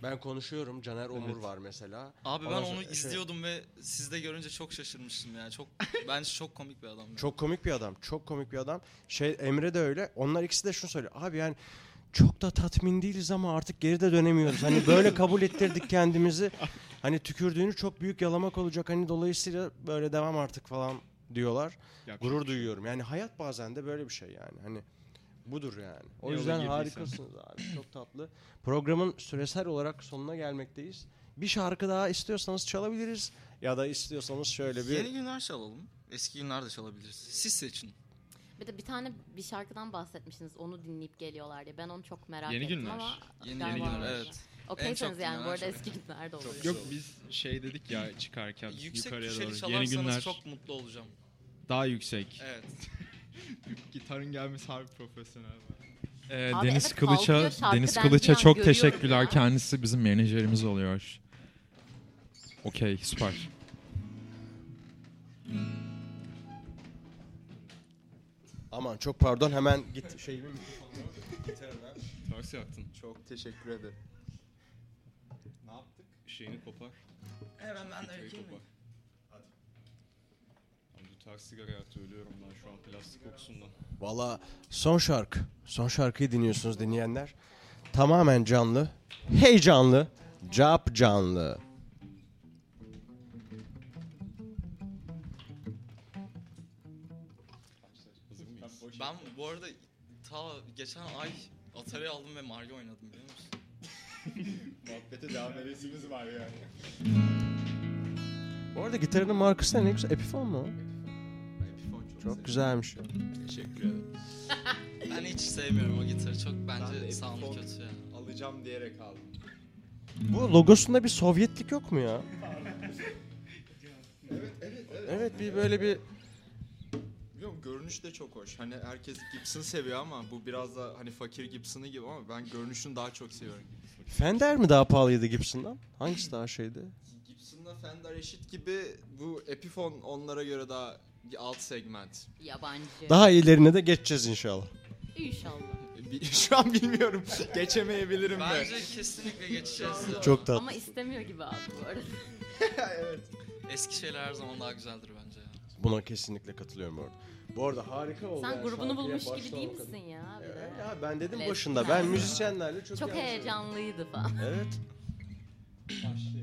Ben konuşuyorum. Caner Omur var mesela. Abi ben onu şey- izliyordum ve sizde görünce çok şaşırmıştım yani. Çok [LAUGHS] bence çok komik bir adam. ya. Çok komik bir adam. Çok komik bir adam. Şey Emre de öyle. Onlar ikisi de şunu söylüyor. Abi yani çok da tatmin değiliz ama artık geri de dönemiyoruz. Hani böyle [LAUGHS] kabul ettirdik kendimizi. Hani tükürdüğünü çok büyük yalamak olacak. Hani dolayısıyla böyle devam artık falan diyorlar. Yapacak Gurur duyuyorum. Yani hayat bazen de böyle bir şey yani. Hani budur yani. O Ne yüzden harikasınız abi. Çok tatlı. Programın süresel olarak sonuna gelmekteyiz. Bir şarkı daha istiyorsanız çalabiliriz. Ya da istiyorsanız şöyle bir... Yeni günler çalalım. Eski günler de çalabiliriz. Siz seçin. Bir de bir tane bir şarkıdan bahsetmişsiniz. Onu dinleyip geliyorlar diye. Ben onu çok merak Yeni ettim günler. ama Yeni, yeni günler evet. Okeyseniz yani bu arada eski günlerde olur. Yok biz şey dedik ya çıkarken Yüksek yukarıya doğru. çalarsanız Yeni günler çok mutlu olacağım. daha yüksek. Evet. [LAUGHS] Gitarın gelmesi harbi profesyonel. Ee, Abi Deniz evet, Kılıç'a kalkıyor şarkı Deniz dendiği Kılıç'a çok görüyorum teşekkürler. ya. Kendisi bizim menajerimiz oluyor. Okey, süper. Aman çok pardon hemen git şeyimi gitarına. Ters yaktın. Çok teşekkür ederim. Ne yaptık? Şeyini kopar. Hemen ben de Şeyi öykeyim mi? kopar. Ters sigara yaktı ölüyorum ben şu an plastik kokusundan. Valla son şarkı. Son şarkıyı dinliyorsunuz dinleyenler. Tamamen canlı. Heyecanlı. Cap canlı. Ben bu arada ta geçen ay Atari aldım ve Mario oynadım biliyor musun? [LAUGHS] Muhabbete devam edesimiz var yani. Bu arada gitarının markası ne? Epiphone mu? Çok güzelmiş. Teşekkür ederim. [LAUGHS] Ben hiç sevmiyorum o gitarı. Çok Ben bence sound'u kötü ya. Alacağım diyerek aldım. Bu logosunda bir Sovyetlik yok mu ya? [LAUGHS] Evet bir böyle bir Biliyorum görünüş de çok hoş. Hani herkes Gibson seviyor ama bu biraz da hani fakir Gibson'ı gibi ama ben görünüşünü daha çok seviyorum. Fender mi daha pahalıydı Gibson'dan? Hangisi daha şeydi? Gibson'la Fender eşit gibi bu Epiphone onlara göre daha alt segment. Yabancı. Daha iyilerine de geçeceğiz inşallah. İnşallah. [LAUGHS] Şu an bilmiyorum. Geçemeyebilirim de. Bence kesinlikle geçeceğiz. ya. Çok tatlı. Ama istemiyor gibi abi bu arada. [LAUGHS] Eski şeyler her zaman daha güzeldir bence ya. Buna kesinlikle katılıyorum bu arada. Bu arada harika oldu. Sen yani grubunu şarkıya bulmuş gibi başlama değil misin ya? Bir Evet ya ben dedim Öyle başında ben müzisyenlerle çok Çok heyecanlıydı falan. Evet. Hayır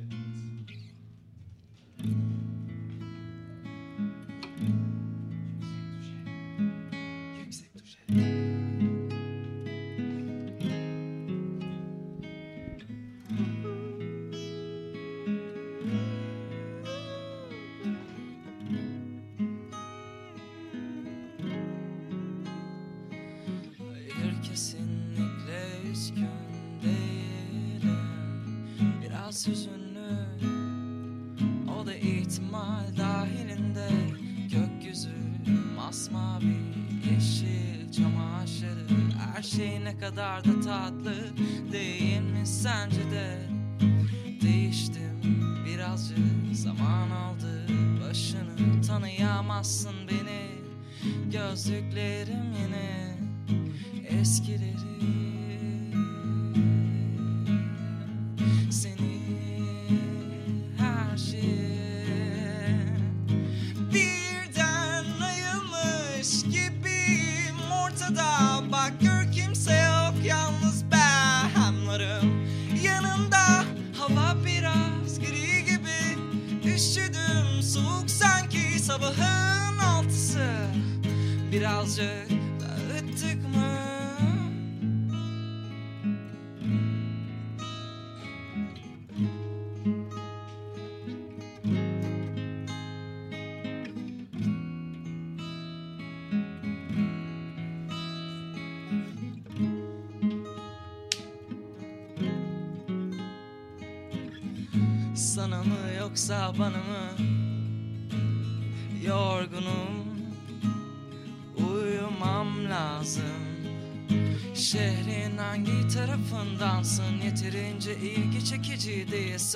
şey sabahın altısı. Birazcık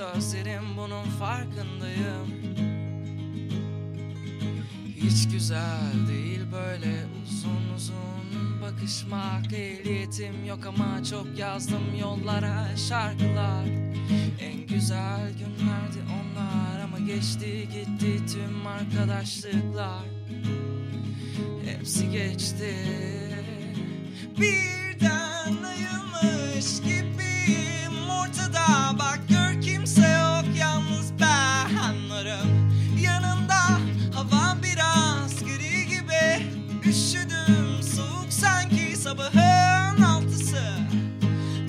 Sözlerim bunun farkındayım. Hiç güzel değil böyle uzun uzun bakışmak. Ehliyetim yok ama çok yazdım yollara şarkılar. En güzel günlerdi onlar ama geçti gitti tüm arkadaşlıklar. Hepsi geçti. Birden ayılmış gibiyim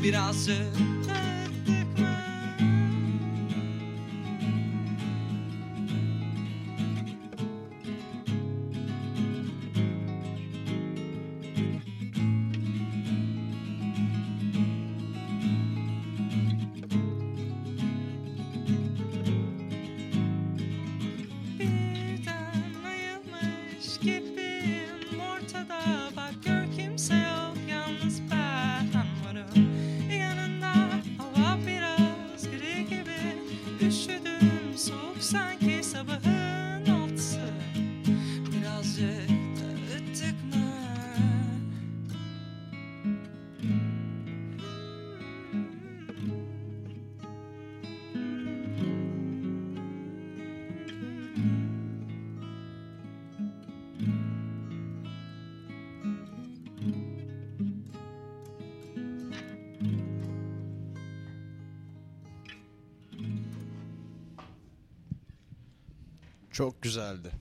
Birazcık Çok güzeldi.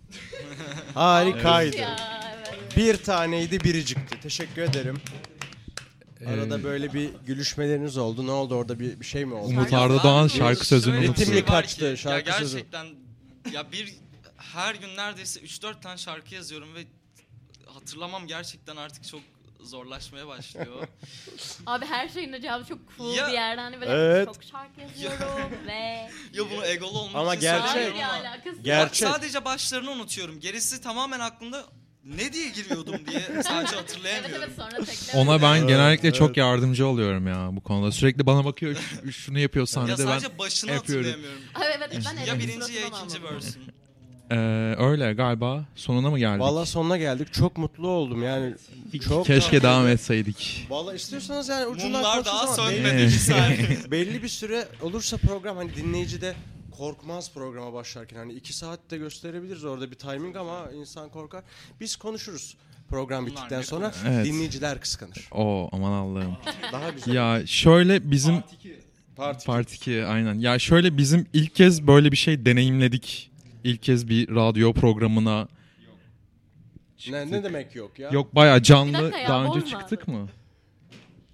[LAUGHS] Harikaydı. Ya evet. Bir taneydi biricikti. Teşekkür ederim. Arada böyle bir gülüşmeleriniz oldu. Ne oldu orada bir, bir şey mi oldu? Umut Arda Doğan şarkı sözünü şey unuttu. var kaçtı, ki, şarkı ya sözü. gerçekten ya bir her gün neredeyse 3-4 tane şarkı yazıyorum ve hatırlamam gerçekten artık çok zorlaşmaya başlıyor. Abi her şeyin cevabı çok cool Ya- bir yerden. Hani böyle Evet. çok şarkı yazıyorum [LAUGHS] ve... ya bunu egolu olmak Ama için gerçek. Hayır söylüyorum ya ama- alakası yok. Gerçek. Sadece başlarını unutuyorum. Gerisi tamamen aklımda ne diye giriyordum diye sadece Evet hatırlayamıyorum. evet sonra tekrar. Ona ben Evet, genellikle evet. çok yardımcı oluyorum ya bu konuda. Sürekli bana bakıyor "Şu- şunu yapıyor ya sahnede ben sadece başını yapıyorum. hatırlayamıyorum. Ay, evet ben Ya Eren'in birinci ya ikinci versin. Ee, öyle galiba. Sonuna mı geldik? Valla sonuna geldik. Çok mutlu oldum yani. Çok Keşke devam etseydik. Valla istiyorsanız yani ucundan Mumlar daha ama sönmedi belli- bir saniye. belli bir süre olursa program hani dinleyici de korkmaz programa başlarken. Hani iki saatte gösterebiliriz orada bir timing ama insan korkar. Biz konuşuruz program Bunlar bittikten sonra Evet. dinleyiciler kıskanır. Oo aman Allah'ım. Daha güzel. ya şöyle bizim Parti. Part 2 aynen. Ya şöyle bizim ilk kez böyle bir şey deneyimledik. İlk kez bir radyo programına Ne, ne demek yok ya? yok Bir canlı dakika ya, daha önce olmadı. çıktık mı?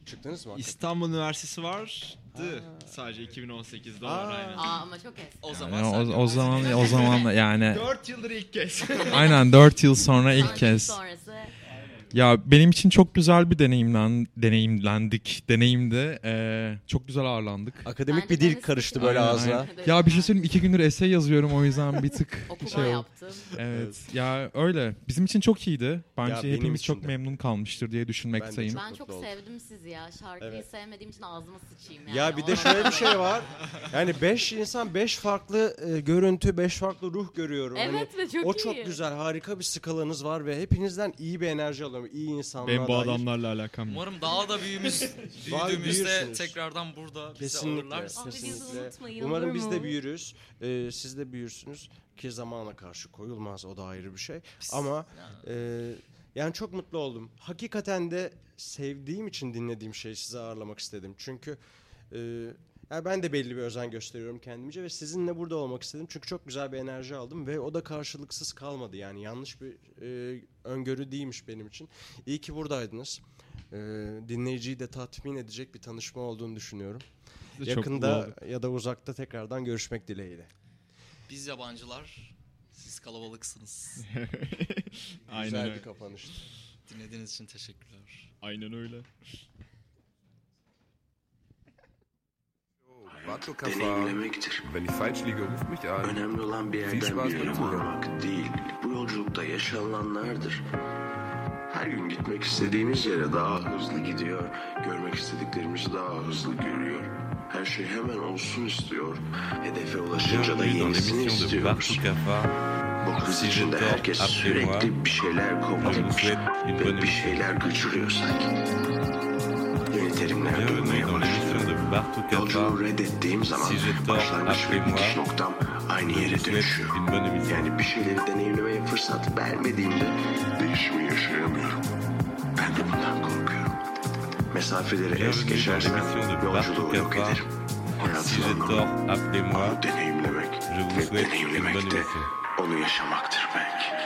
Çıktınız mı? İstanbul Üniversitesi vardı. Sadece 2018'de Aa. olan aynen. Aa ama çok eski. O zaman Yani o, o zaman o zaman yani 4 yıldır ilk kez. aynen 4 yıl sonra ilk kez. Sonrası. Ya benim için çok güzel bir deneyimlen deneyimlendik. Deneyimde eee, çok güzel ağırlandık. Akademik Bence bir dil karıştı böyle Aynen, ağzına. aynen. Ya bir şey söyleyeyim iki gündür essay yazıyorum o yüzden bir tık [LAUGHS] Okuma şey oldu. yaptım. Evet. Ya öyle. Bizim için çok iyiydi. Bence Ya hepimiz çok de. memnun kalmıştır diye düşünmekteyim. Çok Ben mutlu çok oldum. sevdim sizi ya. Şarkıyı Evet. sevmediğim için ağzıma sıçayım yani. Ya bir de şöyle bir şey var. Yani beş insan beş farklı e, görüntü, beş farklı ruh görüyorum. Hani Evet ve çok o iyi. çok güzel, harika bir skalanız var ve hepinizden iyi bir enerji alıyorum. İyi insanlar Benim bu adamlarla alakam yok. Umarım daha da büyümüş, [LAUGHS] Var, büyüdüğümüzde büyürsünüz. tekrardan burada bizi Kesinlikle, bizi kesinlikle. unutmayın, Umarım biz de mu? büyürüz. Ee, siz de büyürsünüz ki zamana karşı koyulmaz o da ayrı bir şey. Ama e, yani çok mutlu oldum. Hakikaten de sevdiğim için dinlediğim şeyi size ağırlamak istedim. Çünkü e, yani ben de belli bir özen gösteriyorum kendimce ve sizinle burada olmak istedim. Çünkü çok güzel bir enerji aldım ve o da karşılıksız kalmadı. Yani yanlış bir e, öngörü değilmiş benim için. İyi ki buradaydınız. E, dinleyiciyi de tatmin edecek bir tanışma olduğunu düşünüyorum. Çok Yakında ya da uzakta tekrardan görüşmek dileğiyle. Biz yabancılar, siz kalabalıksınız. [LAUGHS] Aynen Güzel öyle. bir kapanıştı. Dinlediğiniz için teşekkürler. Aynen öyle. Warte kafa. Deneyimlemektir. Önemli olan bir yerden bir yere varmak değil. Bu yolculukta yaşananlardır. Her gün gitmek istediğimiz yere daha hızlı gidiyor. Görmek istediklerimizi daha hızlı görüyor. Her şey hemen olsun istiyor. Hedefe ulaşınca da yenisini istiyoruz. Bu hız içinde herkes sürekli bir şeyler une ve bir şeyler kaçırıyor sanki. Yeni terimler duymaya dans Yolculuğu reddettiğim zaman başlangıç ve bitiş noktam aynı yere dönüşüyor. Yani bir şeyleri deneyimlemeye fırsat vermediğimde değişimi yaşayamıyorum. Ben de bundan korkuyorum. Mesafeleri es geçersem yolculuğu yok ederim. Hayatın anlamı onu deneyimlemek ve deneyimlemek de onu yaşamaktır belki.